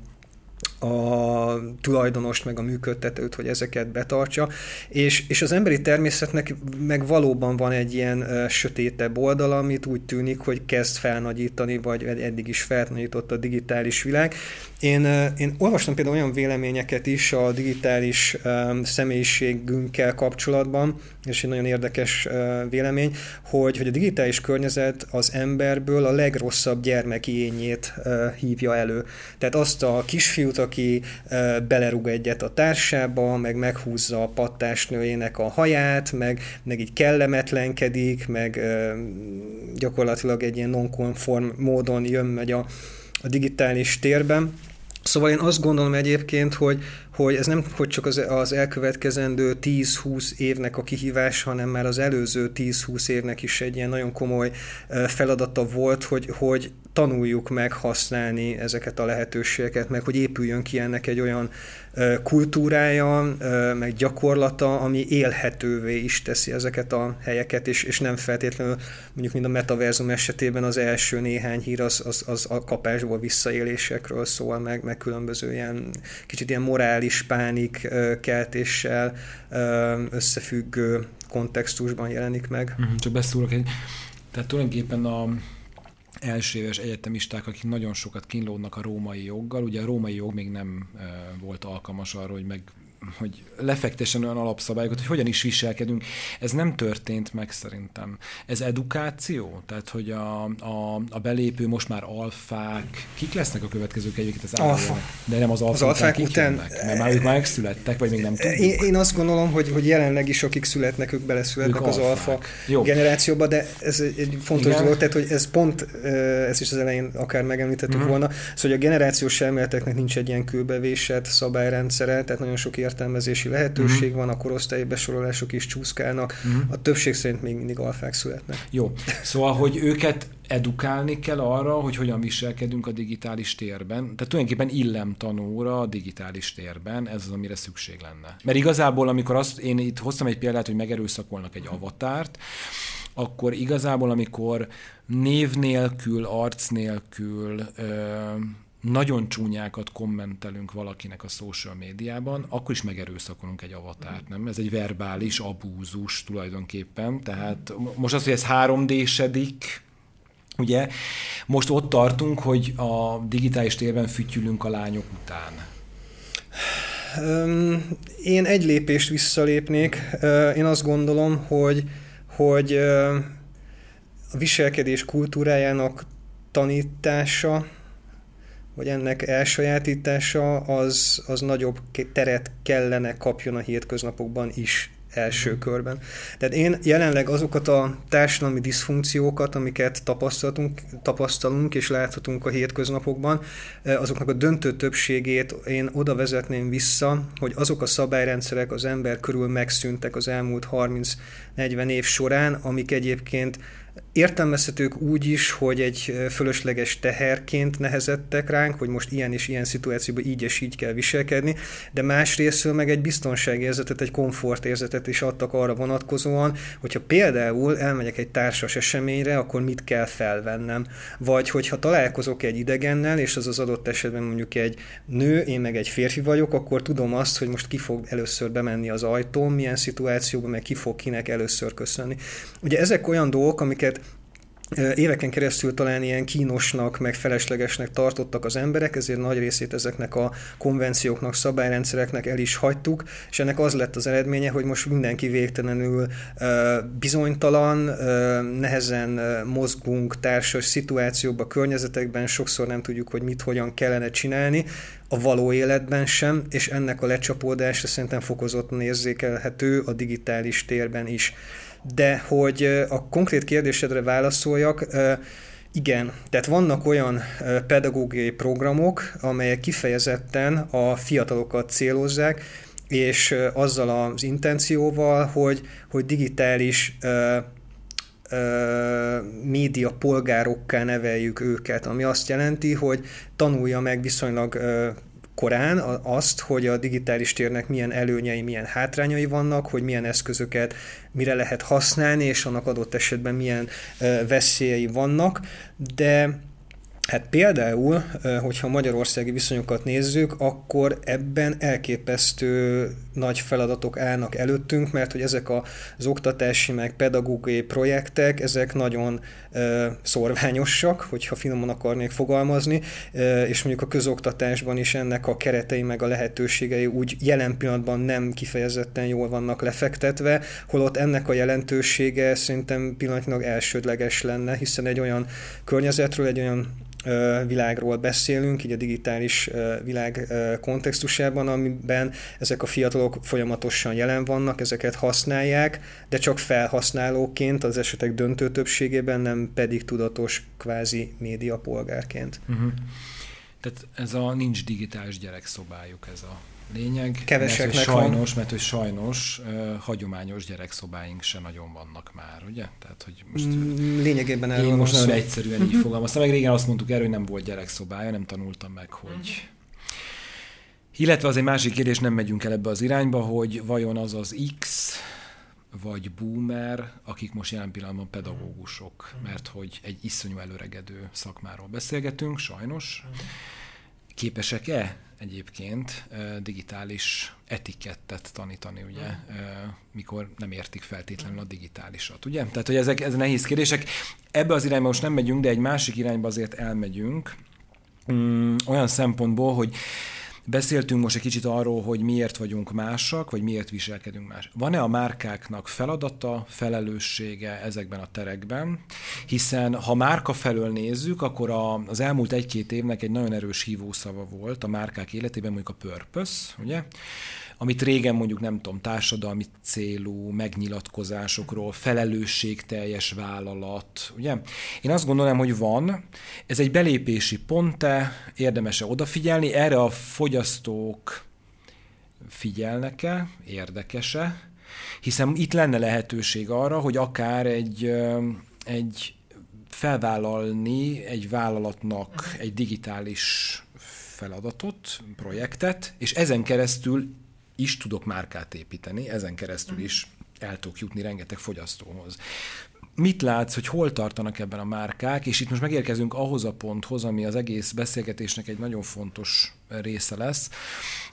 a tulajdonost, meg a működtetőt, hogy ezeket betartsa, és, és az emberi természetnek meg valóban van egy ilyen uh, sötétebb oldala, amit úgy tűnik, hogy kezd felnagyítani, vagy eddig is felnagyított a digitális világ. Én, uh, én olvastam például olyan véleményeket is a digitális um, személyiségünkkel kapcsolatban, és egy nagyon érdekes vélemény, hogy, hogy a digitális környezet az emberből a legrosszabb gyermekiényét uh, hívja elő. Tehát azt a kisfiút, aki belerúg egyet a társába, meg meghúzza a pattásnőjének a haját, meg, meg így kellemetlenkedik, meg gyakorlatilag egy ilyen non-conform módon jön megy a, a digitális térben. Szóval én azt gondolom egyébként, hogy, hogy ez nem hogy csak az, az elkövetkezendő 10-20 évnek a kihívás, hanem már az előző 10-20 évnek is egy ilyen nagyon komoly feladata volt, hogy, hogy tanuljuk meg használni ezeket a lehetőségeket, meg hogy épüljön ki ennek egy olyan kultúrája, meg gyakorlata, ami élhetővé is teszi ezeket a helyeket, és, és nem feltétlenül mondjuk mint a metaverzum esetében az első néhány hír az, az, az a kapásból visszaélésekről szól, meg, meg különböző ilyen kicsit ilyen morális pánik keltéssel összefüggő kontextusban jelenik meg. Mhm, csak beszúrok egy... Tehát tulajdonképpen a, első éves egyetemisták, akik nagyon sokat kínlódnak a római joggal. Ugye a római jog még nem volt alkalmas arra, hogy meg hogy lefektessen olyan alapszabályokat, hogy hogyan is viselkedünk. Ez nem történt meg szerintem. Ez edukáció? Tehát, hogy a, a, a belépő most már alfák, kik lesznek a következők egyébként az Alfa. De nem az alfák, az alfák után, után mert már ők már megszülettek, vagy még nem tudjuk. Én, én azt gondolom, hogy, hogy jelenleg is akik születnek, ők beleszületnek ők az alfa Jó. generációba, de ez egy fontos Igen. dolog, tehát hogy ez pont, ez is az elején akár megemlítettük uh-huh. volna, szóval hogy a generációs elméleteknek nincs egy ilyen kőbevésett szabályrendszere, tehát nagyon sok értelmezési lehetőség uh-huh. van, a korosztályi besorolások is csúszkálnak, uh-huh. a többség szerint még mindig alfák születnek. Jó, szóval, hogy őket edukálni kell arra, hogy hogyan viselkedünk a digitális térben. Tehát tulajdonképpen illemtanóra a digitális térben, ez az, amire szükség lenne. Mert igazából, amikor azt, én itt hoztam egy példát, hogy megerőszakolnak egy avatárt, akkor igazából, amikor név nélkül, arc nélkül, ö- nagyon csúnyákat kommentelünk valakinek a social médiában, akkor is megerőszakolunk egy avatárt, nem? Ez egy verbális abúzus tulajdonképpen, tehát most az, hogy ez 3D-sedik, ugye, most ott tartunk, hogy a digitális térben fütyülünk a lányok után. Én egy lépést visszalépnék. Én azt gondolom, hogy, hogy a viselkedés kultúrájának tanítása, hogy ennek elsajátítása az, az nagyobb teret kellene kapjon a hétköznapokban is első mm. körben. Tehát én jelenleg azokat a társadalmi diszfunkciókat, amiket tapasztalunk, tapasztalunk és láthatunk a hétköznapokban, eh, azoknak a döntő többségét én oda vezetném vissza, hogy azok a szabályrendszerek az ember körül megszűntek az elmúlt 30-40 év során, amik egyébként értelmezhetők úgy is, hogy egy fölösleges teherként nehezettek ránk, hogy most ilyen és ilyen szituációban így és így kell viselkedni, de másrésztől meg egy biztonságérzetet, egy komfortérzetet is adtak arra vonatkozóan, hogyha például elmegyek egy társas eseményre, akkor mit kell felvennem. Vagy hogyha találkozok egy idegennel, és az az adott esetben mondjuk egy nő, én meg egy férfi vagyok, akkor tudom azt, hogy most ki fog először bemenni az ajtón, milyen szituációban, meg ki fog kinek először köszönni. Ugye ezek olyan dolgok, amiket éveken keresztül talán ilyen kínosnak, meg feleslegesnek tartottak az emberek, ezért nagy részét ezeknek a konvencióknak, szabályrendszereknek el is hagytuk, és ennek az lett az eredménye, hogy most mindenki végtelenül bizonytalan, nehezen mozgunk társas szituációkba, környezetekben, sokszor nem tudjuk, hogy mit, hogyan kellene csinálni, a való életben sem, és ennek a lecsapódása szerintem fokozottan érzékelhető a digitális térben is. De hogy a konkrét kérdésedre válaszoljak, igen, tehát vannak olyan pedagógiai programok, amelyek kifejezetten a fiatalokat célozzák, és azzal az intencióval, hogy, hogy digitális ö, ö, média polgárokká neveljük őket, ami azt jelenti, hogy tanulja meg viszonylag ö, korán azt, hogy a digitális térnek milyen előnyei, milyen hátrányai vannak, hogy milyen eszközöket mire lehet használni, és annak adott esetben milyen veszélyei vannak, de Hát például, hogyha magyarországi viszonyokat nézzük, akkor ebben elképesztő nagy feladatok állnak előttünk, mert hogy ezek az oktatási meg pedagógiai projektek, ezek nagyon szorványosak, hogyha finoman akarnék fogalmazni, és mondjuk a közoktatásban is ennek a keretei meg a lehetőségei úgy jelen pillanatban nem kifejezetten jól vannak lefektetve, holott ennek a jelentősége szerintem pillanatnyilag elsődleges lenne, hiszen egy olyan környezetről, egy olyan világról beszélünk, így a digitális világ kontextusában, amiben ezek a fiatalok folyamatosan jelen vannak, ezeket használják, de csak felhasználóként, az esetek döntő többségében, nem pedig tudatos kvázi médiapolgárként. Uh-huh. Tehát ez a nincs digitális gyerekszobájuk, ez a lényeg. Keveseknek mert, hogy sajnos, van. mert hogy sajnos uh, hagyományos gyerekszobáink se nagyon vannak már, ugye? Tehát, hogy most, mm, Lényegében erről Én most nagyon egyszerűen így fogalmaztam, meg régen azt mondtuk erről, hogy nem volt gyerekszobája, nem tanultam meg, hogy... Illetve az egy másik kérdés, nem megyünk el ebbe az irányba, hogy vajon az az X, vagy boomer, akik most jelen pillanatban pedagógusok, mert hogy egy iszonyú előregedő szakmáról beszélgetünk, sajnos. Képesek-e egyébként digitális etikettet tanítani, ugye, mikor nem értik feltétlenül a digitálisat, ugye? Tehát, hogy ezek, ez nehéz kérdések. Ebbe az irányba most nem megyünk, de egy másik irányba azért elmegyünk, mm, olyan szempontból, hogy Beszéltünk most egy kicsit arról, hogy miért vagyunk másak, vagy miért viselkedünk más. Van-e a márkáknak feladata, felelőssége ezekben a terekben? Hiszen ha márka felől nézzük, akkor a, az elmúlt egy-két évnek egy nagyon erős hívószava volt a márkák életében, mondjuk a purpose, ugye? Amit régen mondjuk nem tudom, társadalmi célú megnyilatkozásokról, felelősségteljes vállalat, ugye? Én azt gondolom, hogy van, ez egy belépési pont-e, érdemes-e odafigyelni, erre a fogyasztók figyelnek-e, érdekese, hiszen itt lenne lehetőség arra, hogy akár egy, egy felvállalni egy vállalatnak egy digitális feladatot, projektet, és ezen keresztül is tudok márkát építeni, ezen keresztül is el tudok jutni rengeteg fogyasztóhoz. Mit látsz, hogy hol tartanak ebben a márkák, és itt most megérkezünk ahhoz a ponthoz, ami az egész beszélgetésnek egy nagyon fontos része lesz,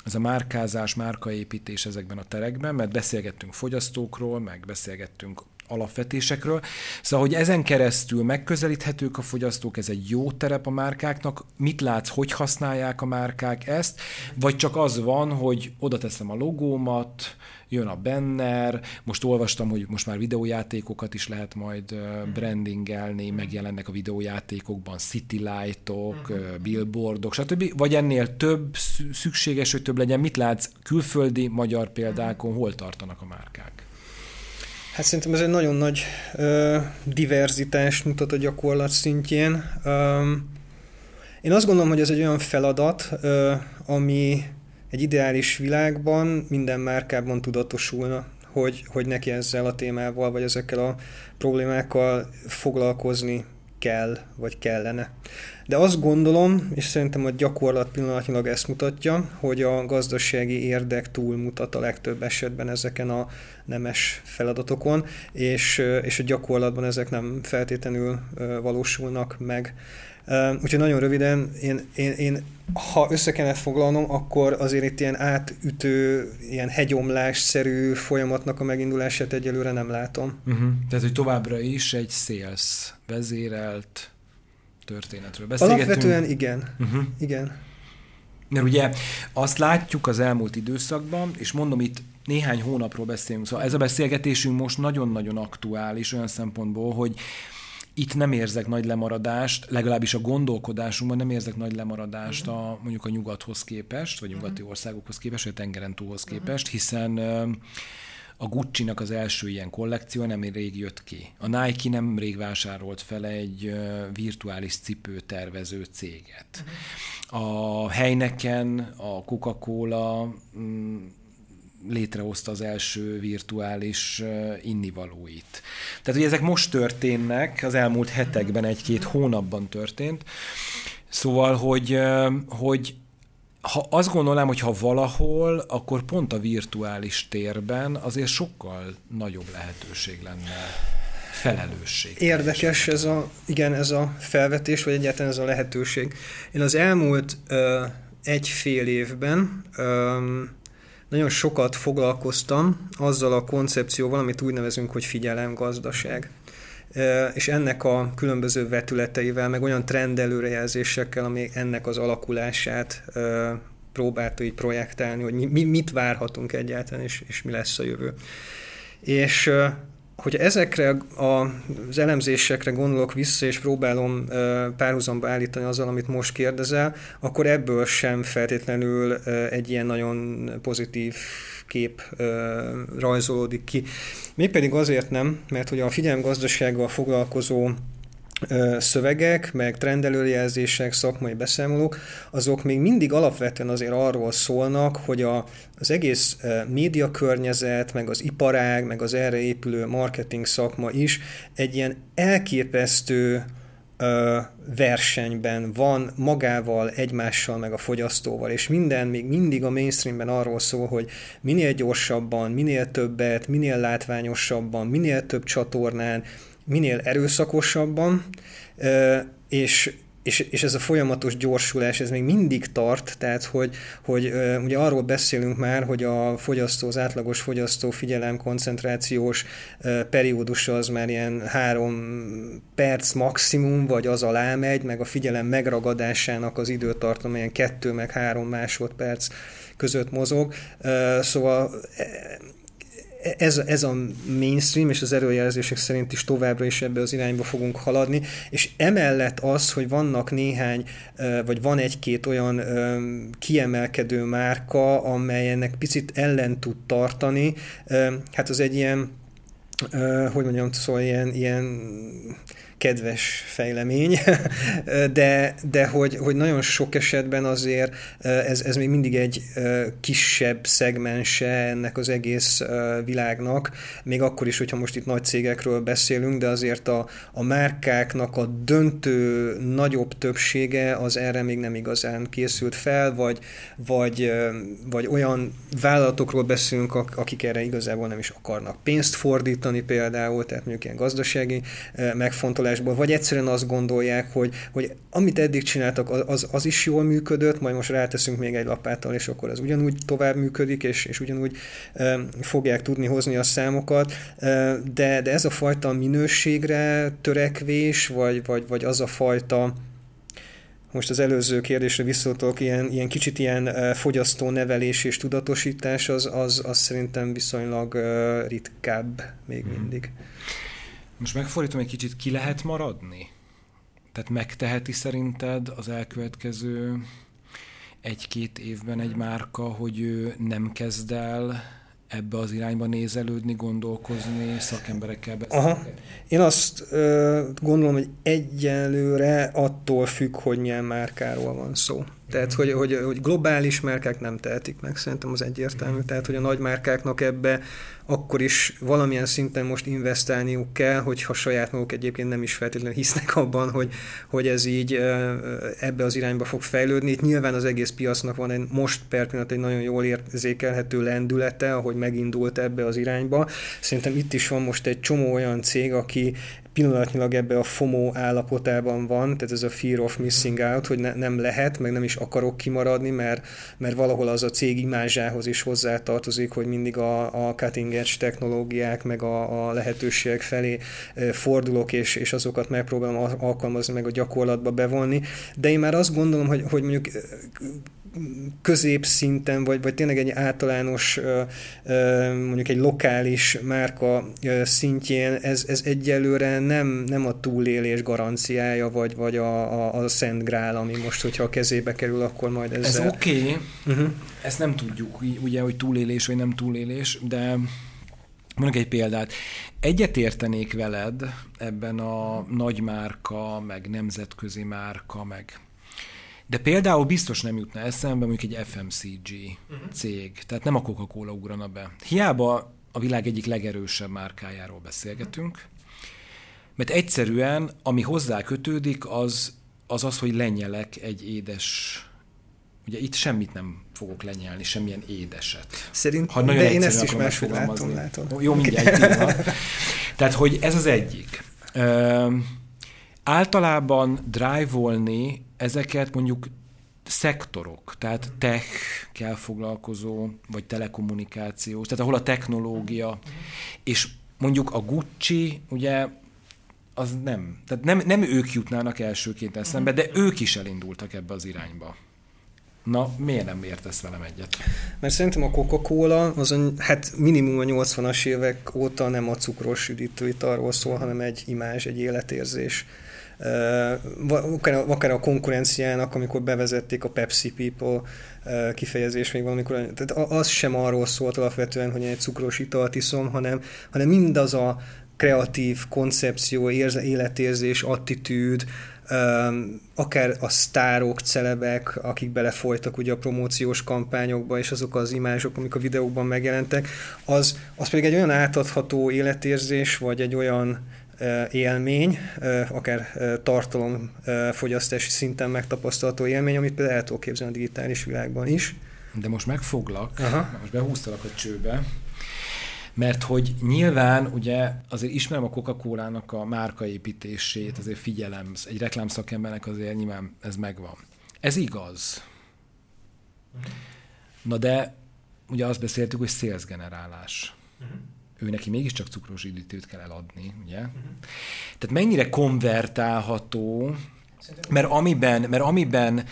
ez a márkázás, márkaépítés ezekben a terekben, mert beszélgettünk fogyasztókról, meg beszélgettünk alapvetésekről. Szóval, hogy ezen keresztül megközelíthetők a fogyasztók, ez egy jó terep a márkáknak. Mit látsz, hogy használják a márkák ezt? Vagy csak az van, hogy oda teszem a logómat, jön a banner, most olvastam, hogy most már videójátékokat is lehet majd brandingelni, megjelennek a videójátékokban city lightok, billboardok, stb. Vagy ennél több szükséges, hogy több legyen. Mit látsz külföldi, magyar példákon, hol tartanak a márkák? Hát szerintem ez egy nagyon nagy ö, diverzitást mutat a gyakorlat szintjén. Ö, én azt gondolom, hogy ez egy olyan feladat, ö, ami egy ideális világban minden márkában tudatosulna, hogy, hogy neki ezzel a témával, vagy ezekkel a problémákkal foglalkozni kell, vagy kellene. De azt gondolom, és szerintem a gyakorlat pillanatnyilag ezt mutatja, hogy a gazdasági érdek túlmutat a legtöbb esetben ezeken a nemes feladatokon, és, és a gyakorlatban ezek nem feltétlenül valósulnak meg. Úgyhogy nagyon röviden, én, én, én ha össze kellene foglalnom, akkor azért itt ilyen átütő, ilyen hegyomlásszerű folyamatnak a megindulását egyelőre nem látom. Uh-huh. Tehát, hogy továbbra is egy sales vezérelt történetről beszélgetünk. Alapvetően igen. Uh-huh. Igen. Mert ugye azt látjuk az elmúlt időszakban, és mondom itt néhány hónapról beszélünk, szóval ez a beszélgetésünk most nagyon-nagyon aktuális olyan szempontból, hogy itt nem érzek nagy lemaradást, legalábbis a gondolkodásunkban nem érzek nagy lemaradást a, mondjuk a nyugathoz képest, vagy nyugati mhm. országokhoz képest, vagy a tengeren túlhoz mhm. képest, hiszen a Gucci-nak az első ilyen kollekció nem rég jött ki. A Nike nem rég vásárolt fel egy virtuális cipőtervező céget. Mhm. A Heineken, a Coca-Cola mm, létrehozta az első virtuális innivalóit. Tehát, hogy ezek most történnek, az elmúlt hetekben, egy-két hónapban történt. Szóval, hogy, hogy ha azt gondolom, hogy ha valahol, akkor pont a virtuális térben azért sokkal nagyobb lehetőség lenne felelősség. Érdekes ez a, igen, ez a felvetés, vagy egyáltalán ez a lehetőség. Én az elmúlt ö, egy fél évben ö, nagyon sokat foglalkoztam azzal a koncepcióval, amit úgy nevezünk, hogy figyelemgazdaság. És ennek a különböző vetületeivel, meg olyan trendelőrejelzésekkel, ami ennek az alakulását próbálta így projektálni, hogy mi, mit várhatunk egyáltalán, és, és mi lesz a jövő. És hogyha ezekre az elemzésekre gondolok vissza, és próbálom párhuzamba állítani azzal, amit most kérdezel, akkor ebből sem feltétlenül egy ilyen nagyon pozitív kép rajzolódik ki. Mégpedig azért nem, mert hogy a figyelmgazdasággal foglalkozó szövegek, meg trendelőjelzések, szakmai beszámolók, azok még mindig alapvetően azért arról szólnak, hogy a, az egész média környezet, meg az iparág, meg az erre épülő marketing szakma is egy ilyen elképesztő ö, versenyben van magával, egymással, meg a fogyasztóval, és minden még mindig a mainstreamben arról szól, hogy minél gyorsabban, minél többet, minél látványosabban, minél több csatornán, minél erőszakosabban, és és, és ez a folyamatos gyorsulás, ez még mindig tart, tehát hogy, hogy ugye arról beszélünk már, hogy a fogyasztó, az átlagos fogyasztó figyelem koncentrációs periódusa az már ilyen három perc maximum, vagy az alá megy, meg a figyelem megragadásának az időtartam ilyen kettő meg három másodperc között mozog. Szóval ez, ez a mainstream, és az erőjelzések szerint is továbbra is ebbe az irányba fogunk haladni, és emellett az, hogy vannak néhány, vagy van egy-két olyan kiemelkedő márka, amely ennek picit ellen tud tartani, hát az egy ilyen, hogy mondjam, szóval ilyen, ilyen kedves fejlemény, de, de hogy, hogy nagyon sok esetben azért ez, ez még mindig egy kisebb szegmense ennek az egész világnak, még akkor is, hogyha most itt nagy cégekről beszélünk, de azért a, a márkáknak a döntő nagyobb többsége az erre még nem igazán készült fel, vagy, vagy, vagy olyan vállalatokról beszélünk, akik erre igazából nem is akarnak pénzt fordítani például, tehát mondjuk ilyen gazdasági megfontolás megoldásból, vagy egyszerűen azt gondolják, hogy, hogy amit eddig csináltak, az, az is jól működött, majd most ráteszünk még egy lapáttal, és akkor az ugyanúgy tovább működik, és, és ugyanúgy e, fogják tudni hozni a számokat, e, de, de ez a fajta minőségre törekvés, vagy, vagy, vagy az a fajta most az előző kérdésre visszatolok, ilyen, ilyen kicsit ilyen fogyasztó nevelés és tudatosítás, az, az, az szerintem viszonylag ritkább még mhm. mindig. Hmm. Most megfordítom egy kicsit, ki lehet maradni? Tehát megteheti szerinted az elkövetkező egy-két évben egy márka, hogy ő nem kezd el ebbe az irányba nézelődni, gondolkozni, szakemberekkel beszélni? Aha. Én azt ö, gondolom, hogy egyelőre attól függ, hogy milyen márkáról van szó. Tehát, hogy, hogy, hogy globális márkák nem tehetik meg, szerintem az egyértelmű. Tehát, hogy a nagy márkáknak ebbe akkor is valamilyen szinten most investálniuk kell, hogyha saját maguk egyébként nem is feltétlenül hisznek abban, hogy, hogy ez így ebbe az irányba fog fejlődni. Itt nyilván az egész piacnak van egy most per pillanat egy nagyon jól érzékelhető lendülete, ahogy megindult ebbe az irányba. Szerintem itt is van most egy csomó olyan cég, aki pillanatnyilag ebbe a FOMO állapotában van, tehát ez a fear of missing out, hogy ne, nem lehet, meg nem is akarok kimaradni, mert, mert valahol az a cég imázsához is hozzátartozik, hogy mindig a, a cutting edge technológiák, meg a, a lehetőségek felé fordulok, és, és azokat megpróbálom alkalmazni, meg a gyakorlatba bevonni. De én már azt gondolom, hogy, hogy mondjuk középszinten, vagy, vagy tényleg egy általános, mondjuk egy lokális márka szintjén ez, ez egyelőre nem, nem a túlélés garanciája, vagy, vagy a, a, a szent grál, ami most, hogyha a kezébe kerül, akkor majd ezzel... Ez oké, okay. uh-huh. ezt nem tudjuk, ugye, hogy túlélés vagy nem túlélés, de Mondok egy példát. Egyetértenék veled ebben a nagymárka, meg nemzetközi márka, meg de például biztos nem jutna eszembe mondjuk egy FMCG uh-huh. cég, tehát nem a Coca-Cola ugrana be. Hiába a világ egyik legerősebb márkájáról beszélgetünk, mert egyszerűen, ami hozzá kötődik, az az, az hogy lenyelek egy édes Ugye itt semmit nem fogok lenyelni, semmilyen édeset. Szerint, ha de én ezt is máshogy látom, látom. Jó, mindjárt Tehát, hogy ez az egyik. Ö, általában drive-olni ezeket mondjuk szektorok, tehát tech kell foglalkozó, vagy telekommunikáció, tehát ahol a technológia, és mondjuk a Gucci, ugye az nem, tehát nem, nem ők jutnának elsőként eszembe, de ők is elindultak ebbe az irányba. Na, miért nem értesz velem egyet? Mert szerintem a Coca-Cola az hát minimum a 80-as évek óta nem a cukros üdítőitalról szól, hanem egy imázs, egy életérzés akár a konkurenciának, amikor bevezették a Pepsi People kifejezés még valamikor, tehát az sem arról szólt alapvetően, hogy egy cukros italt iszom, hanem, hanem mindaz a kreatív koncepció, érze, életérzés, attitűd, akár a sztárok, celebek, akik belefolytak ugye a promóciós kampányokba, és azok az imázsok, amik a videókban megjelentek, az, az pedig egy olyan átadható életérzés, vagy egy olyan élmény, akár tartalomfogyasztási szinten megtapasztalható élmény, amit például el tudok képzelni a digitális világban is. De most megfoglak, Aha. most behúztalak a csőbe. Mert hogy nyilván, ugye azért ismerem a Coca-Cola-nak a márkaépítését, azért figyelem, egy reklámszakembernek azért nyilván ez megvan. Ez igaz. Na de ugye azt beszéltük, hogy sales generálás. Uh-huh. Ő neki mégiscsak cukros üdítőt kell eladni, ugye? Uh-huh. Tehát mennyire konvertálható, mert amiben, mert amiben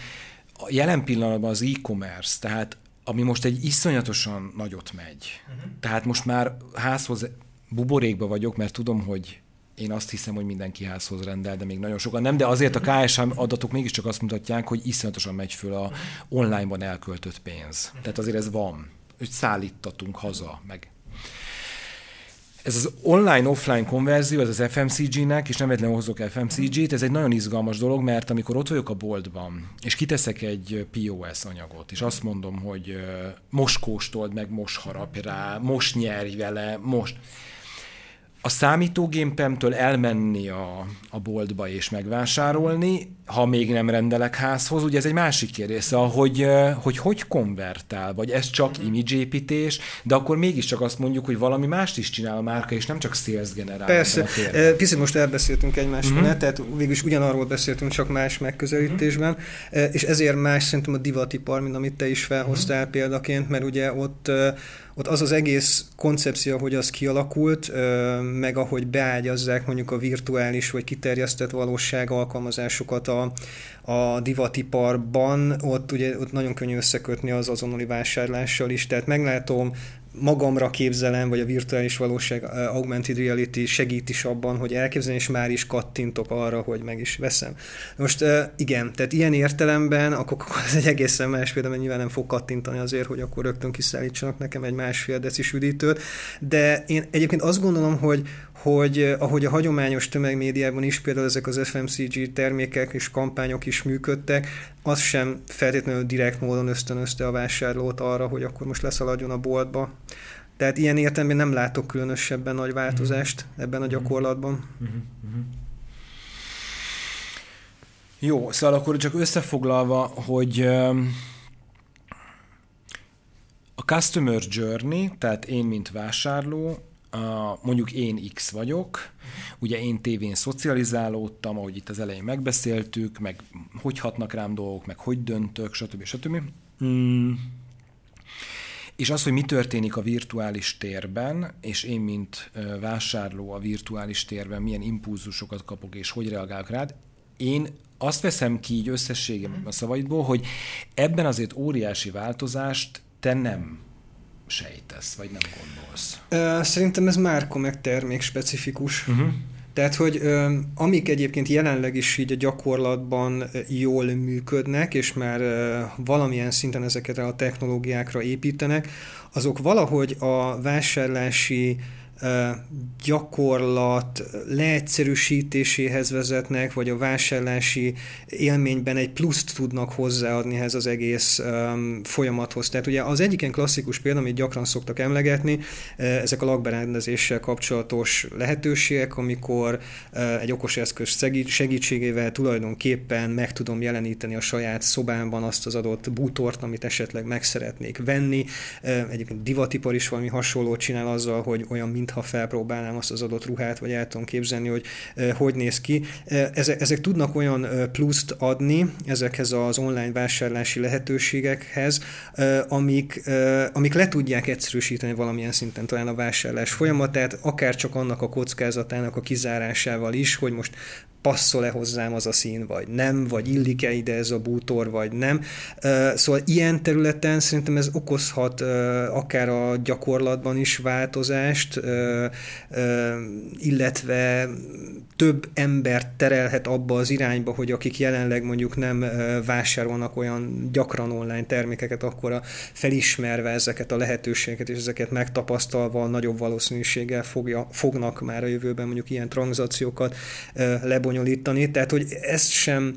jelen pillanatban az e-commerce, tehát ami most egy iszonyatosan nagyot megy. Uh-huh. Tehát most már házhoz buborékba vagyok, mert tudom, hogy én azt hiszem, hogy mindenki házhoz rendel, de még nagyon sokan nem, de azért a KSH adatok mégiscsak azt mutatják, hogy iszonyatosan megy föl a onlineban elköltött pénz. Tehát azért ez van, hogy szállítatunk haza, meg ez az online-offline konverzió, ez az FMCG-nek, és nem egyetlen hozok FMCG-t, ez egy nagyon izgalmas dolog, mert amikor ott vagyok a boltban, és kiteszek egy POS anyagot, és azt mondom, hogy most kóstold meg, most harap rá, most nyerj vele, most a számítógépemtől elmenni a, a boltba és megvásárolni, ha még nem rendelek házhoz, ugye ez egy másik kérdés, szóval, hogy, hogy hogy konvertál, vagy ez csak építés, de akkor mégiscsak azt mondjuk, hogy valami mást is csinál a márka, és nem csak sales generál. Persze, picit most elbeszéltünk egymásról, uh-huh. tehát végülis ugyanarról beszéltünk, csak más megközelítésben, uh-huh. és ezért más szerintem a divatipar, mint amit te is felhoztál uh-huh. példaként, mert ugye ott ott az az egész koncepció, hogy az kialakult, meg ahogy beágyazzák mondjuk a virtuális vagy kiterjesztett valóság alkalmazásokat a, a divatiparban, ott ugye ott nagyon könnyű összekötni az azonnali vásárlással is, tehát meglátom magamra képzelem, vagy a virtuális valóság augmented reality segít is abban, hogy elképzelni, és már is kattintok arra, hogy meg is veszem. Most igen, tehát ilyen értelemben akkor az egy egészen más mert nyilván nem fog kattintani azért, hogy akkor rögtön kiszállítsanak nekem egy másfél decis üdítőt, de én egyébként azt gondolom, hogy, hogy ahogy a hagyományos tömegmédiában is például ezek az FMCG termékek és kampányok is működtek, az sem feltétlenül direkt módon ösztönözte a vásárlót arra, hogy akkor most leszaladjon a boltba. Tehát ilyen értelemben nem látok különösebben nagy változást mm-hmm. ebben a gyakorlatban. Mm-hmm. Jó, szóval akkor csak összefoglalva, hogy a customer journey, tehát én, mint vásárló, mondjuk én X vagyok, ugye én tévén szocializálódtam, ahogy itt az elején megbeszéltük, meg hogy hatnak rám dolgok, meg hogy döntök, stb. stb. Mm. És az, hogy mi történik a virtuális térben, és én, mint vásárló a virtuális térben milyen impulzusokat kapok, és hogy reagálok rád, én azt veszem ki így összességében a szavaidból, hogy ebben azért óriási változást te nem sejtesz, vagy nem gondolsz? Szerintem ez márka meg termék specifikus. Uh-huh. Tehát, hogy ö, amik egyébként jelenleg is így a gyakorlatban jól működnek, és már ö, valamilyen szinten ezeket a technológiákra építenek, azok valahogy a vásárlási gyakorlat leegyszerűsítéséhez vezetnek, vagy a vásárlási élményben egy pluszt tudnak hozzáadni ehhez az egész folyamathoz. Tehát ugye az egyik ilyen klasszikus példa, amit gyakran szoktak emlegetni, ezek a lakberendezéssel kapcsolatos lehetőségek, amikor egy okos eszköz segítségével tulajdonképpen meg tudom jeleníteni a saját szobámban azt az adott bútort, amit esetleg meg szeretnék venni. Egyébként divatipar is valami hasonlót csinál azzal, hogy olyan mintha felpróbálnám azt az adott ruhát, vagy el tudom képzelni, hogy hogy néz ki. Ezek, ezek tudnak olyan pluszt adni ezekhez az online vásárlási lehetőségekhez, amik, amik le tudják egyszerűsíteni valamilyen szinten talán a vásárlás folyamatát, akár csak annak a kockázatának a kizárásával is, hogy most passzol-e hozzám az a szín, vagy nem, vagy illik-e ide ez a bútor, vagy nem. Szóval ilyen területen szerintem ez okozhat akár a gyakorlatban is változást, illetve több embert terelhet abba az irányba, hogy akik jelenleg mondjuk nem vásárolnak olyan gyakran online termékeket, akkor a felismerve ezeket a lehetőségeket és ezeket megtapasztalva nagyobb valószínűséggel fogja, fognak már a jövőben mondjuk ilyen tranzakciókat lebonyolítani. Tehát, hogy ezt sem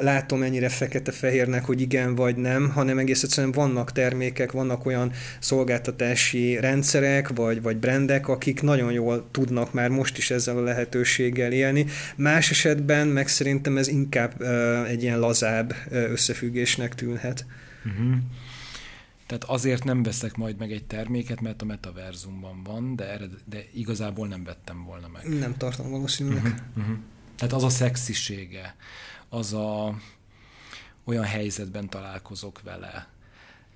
látom ennyire fekete-fehérnek, hogy igen vagy nem, hanem egész egyszerűen vannak termékek, vannak olyan szolgáltatási rendszerek, vagy, vagy brendek, akik nagyon jól tudnak már most is ezzel a lehetőséggel élni. Más esetben meg szerintem ez inkább egy ilyen lazább összefüggésnek tűnhet. Uh-huh. Tehát azért nem veszek majd meg egy terméket, mert a metaverzumban van, de, ered, de igazából nem vettem volna meg. Nem tartom valószínűleg. Uh-huh, uh-huh. Tehát az a szexisége, az a olyan helyzetben találkozok vele,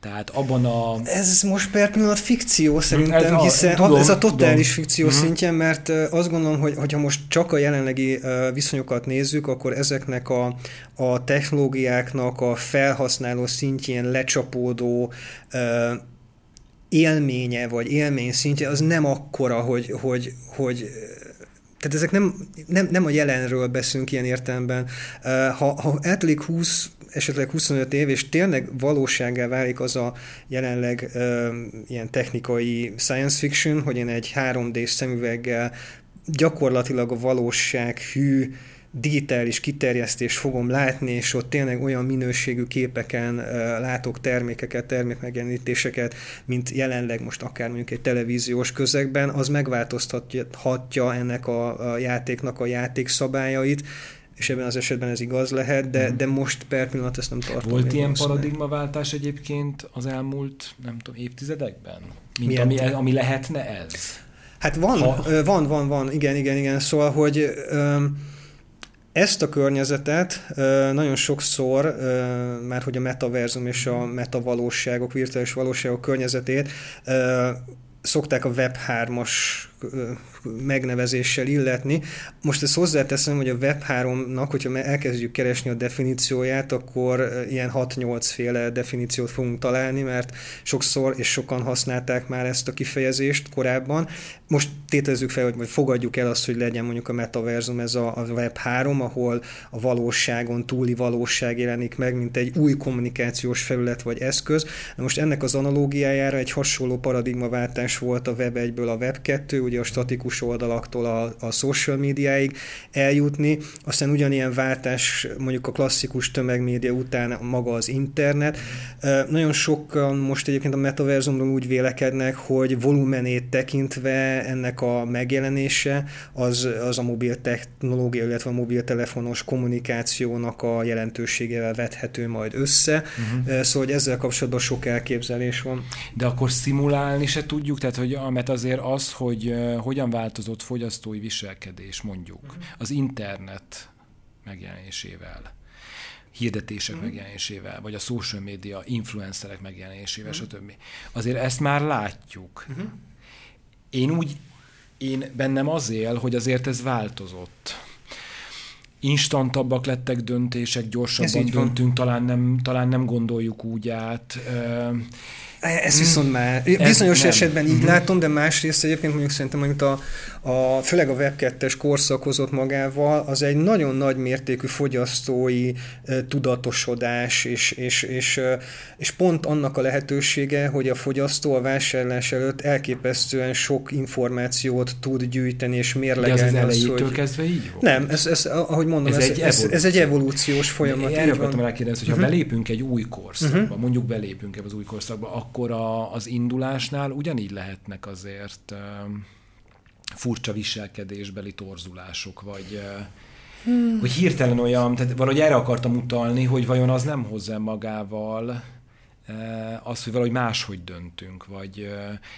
tehát abban a... Ez most per pillanat fikció szerintem, ez a, hiszen tudom, ez a totális tudom. fikció uh-huh. szintje, mert azt gondolom, hogy hogyha most csak a jelenlegi viszonyokat nézzük, akkor ezeknek a, a technológiáknak a felhasználó szintjén lecsapódó élménye, vagy élmény szintje, az nem akkora, hogy, hogy, hogy tehát ezek nem, nem, nem a jelenről beszélünk ilyen értelemben. Ha, ha eltelik 20 esetleg 25 év, és tényleg valóságá válik az a jelenleg ö, ilyen technikai science fiction, hogy én egy 3D szemüveggel gyakorlatilag a valóság hű digitális kiterjesztés fogom látni, és ott tényleg olyan minőségű képeken látok termékeket, termékmegjelenítéseket, mint jelenleg most akár mondjuk egy televíziós közegben, az megváltoztatja ennek a, a játéknak a játékszabályait, és ebben az esetben ez igaz lehet, de, mhm. de most per pillanat ezt nem tartom. Volt ilyen paradigmaváltás egyébként az elmúlt, nem tudom, évtizedekben? Mint ami, ami lehetne ez? Hát van, ha... van, van, van, igen, igen, igen. Szóval, hogy ezt a környezetet nagyon sokszor, már hogy a metaverzum és a metavalóságok, virtuális valóságok környezetét szokták a Web3-as megnevezéssel illetni. Most ezt hozzáteszem, hogy a Web3-nak, hogyha elkezdjük keresni a definícióját, akkor ilyen 6-8 féle definíciót fogunk találni, mert sokszor és sokan használták már ezt a kifejezést korábban. Most tételezzük fel, hogy fogadjuk el azt, hogy legyen mondjuk a metaverzum, ez a, a Web3, ahol a valóságon túli valóság jelenik meg, mint egy új kommunikációs felület vagy eszköz. Na most ennek az analógiájára egy hasonló paradigmaváltás volt a Web 1-ből a Web 2, ugye a statikus oldalaktól a, a social médiáig eljutni, aztán ugyanilyen váltás mondjuk a klasszikus tömegmédia után maga az internet. Nagyon sokan most egyébként a metaverzumról úgy vélekednek, hogy volumenét tekintve ennek a megjelenése az, az a mobil technológia, illetve a mobiltelefonos kommunikációnak a jelentőségével vethető majd össze. Uh-huh. Szóval, hogy ezzel kapcsolatban sok elképzelés van. De akkor szimulálni se tudjuk, tehát hogy mert azért az, hogy hogyan változott fogyasztói viselkedés mondjuk uh-huh. az internet megjelenésével, hirdetések uh-huh. megjelenésével, vagy a social media influencerek megjelenésével, uh-huh. stb. Azért ezt már látjuk. Uh-huh. Én úgy, én bennem az él, hogy azért ez változott. Instantabbak lettek döntések, gyorsabban döntünk, talán nem, talán nem gondoljuk úgy át. Ez viszont már bizonyos Ez esetben így uh-huh. látom, de másrészt egyébként mondjuk szerintem, amit a, a, főleg a web 2 korszak hozott magával, az egy nagyon nagy mértékű fogyasztói e, tudatosodás, és, és, és, és pont annak a lehetősége, hogy a fogyasztó a vásárlás előtt elképesztően sok információt tud gyűjteni és mérlegelni. De ez az hogy... kezdve így volt? Nem, ez, ez, ahogy mondom, ez, ez, egy, ez, ez egy evolúciós folyamat. Erre akartam rákérdezni, hogy uh-huh. ha belépünk egy új korszakba, uh-huh. mondjuk belépünk ebbe az új korszakba, akkor a, az indulásnál ugyanígy lehetnek azért um, furcsa viselkedésbeli torzulások, vagy hmm. hogy hirtelen olyan, tehát valahogy erre akartam utalni, hogy vajon az nem hozza magával az, hogy valahogy máshogy döntünk, vagy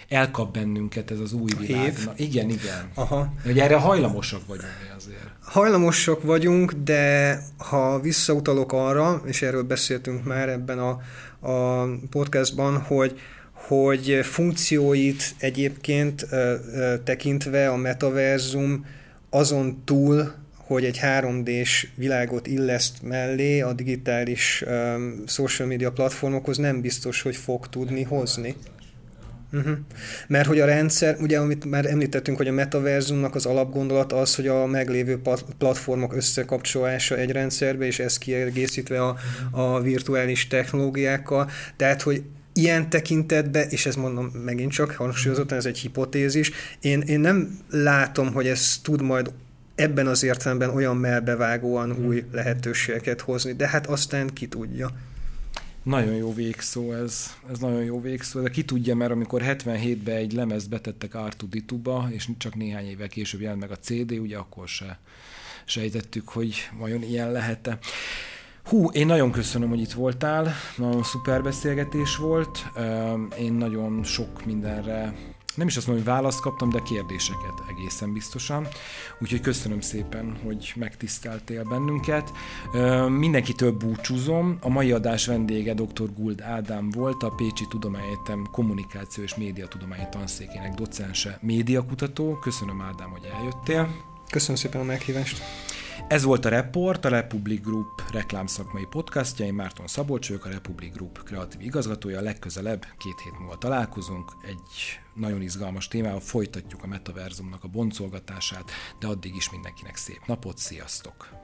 elkap bennünket ez az új világ. Na, igen, igen. Aha. Hogy erre hajlamosak vagyunk azért. Hajlamosak vagyunk, de ha visszautalok arra, és erről beszéltünk már ebben a, a podcastban, hogy hogy funkcióit egyébként tekintve a metaverzum azon túl, hogy egy 3D-s világot illeszt mellé a digitális social media platformokhoz nem biztos, hogy fog tudni hozni. Uh-huh. Mert hogy a rendszer, ugye amit már említettünk, hogy a metaverzumnak az alapgondolata az, hogy a meglévő platformok összekapcsolása egy rendszerbe, és ez kiegészítve a, a virtuális technológiákkal, tehát hogy ilyen tekintetben, és ez mondom megint csak hangsúlyozottan, ez egy hipotézis, én, én nem látom, hogy ez tud majd ebben az értelemben olyan melbevágóan új lehetőségeket hozni, de hát aztán ki tudja. Nagyon jó végszó ez, ez nagyon jó végszó, de ki tudja, mert amikor 77-ben egy lemezt betettek Artudituba, és csak néhány évvel később jelent meg a CD, ugye akkor se sejtettük, hogy vajon ilyen lehet-e. Hú, én nagyon köszönöm, hogy itt voltál, nagyon szuper beszélgetés volt, én nagyon sok mindenre nem is azt mondom, hogy választ kaptam, de kérdéseket egészen biztosan. Úgyhogy köszönöm szépen, hogy megtiszteltél bennünket. Mindenki több búcsúzom. A mai adás vendége dr. Guld Ádám volt, a Pécsi Tudományegyetem Kommunikáció és Médiatudományi Tanszékének docense, médiakutató. Köszönöm Ádám, hogy eljöttél. Köszönöm szépen a meghívást. Ez volt a Report, a Republic Group reklámszakmai podcastja. Én Márton Szabolcs vagyok, a Republic Group kreatív igazgatója. Legközelebb két hét múlva találkozunk. Egy nagyon izgalmas témával folytatjuk a metaverzumnak a boncolgatását, de addig is mindenkinek szép napot, sziasztok!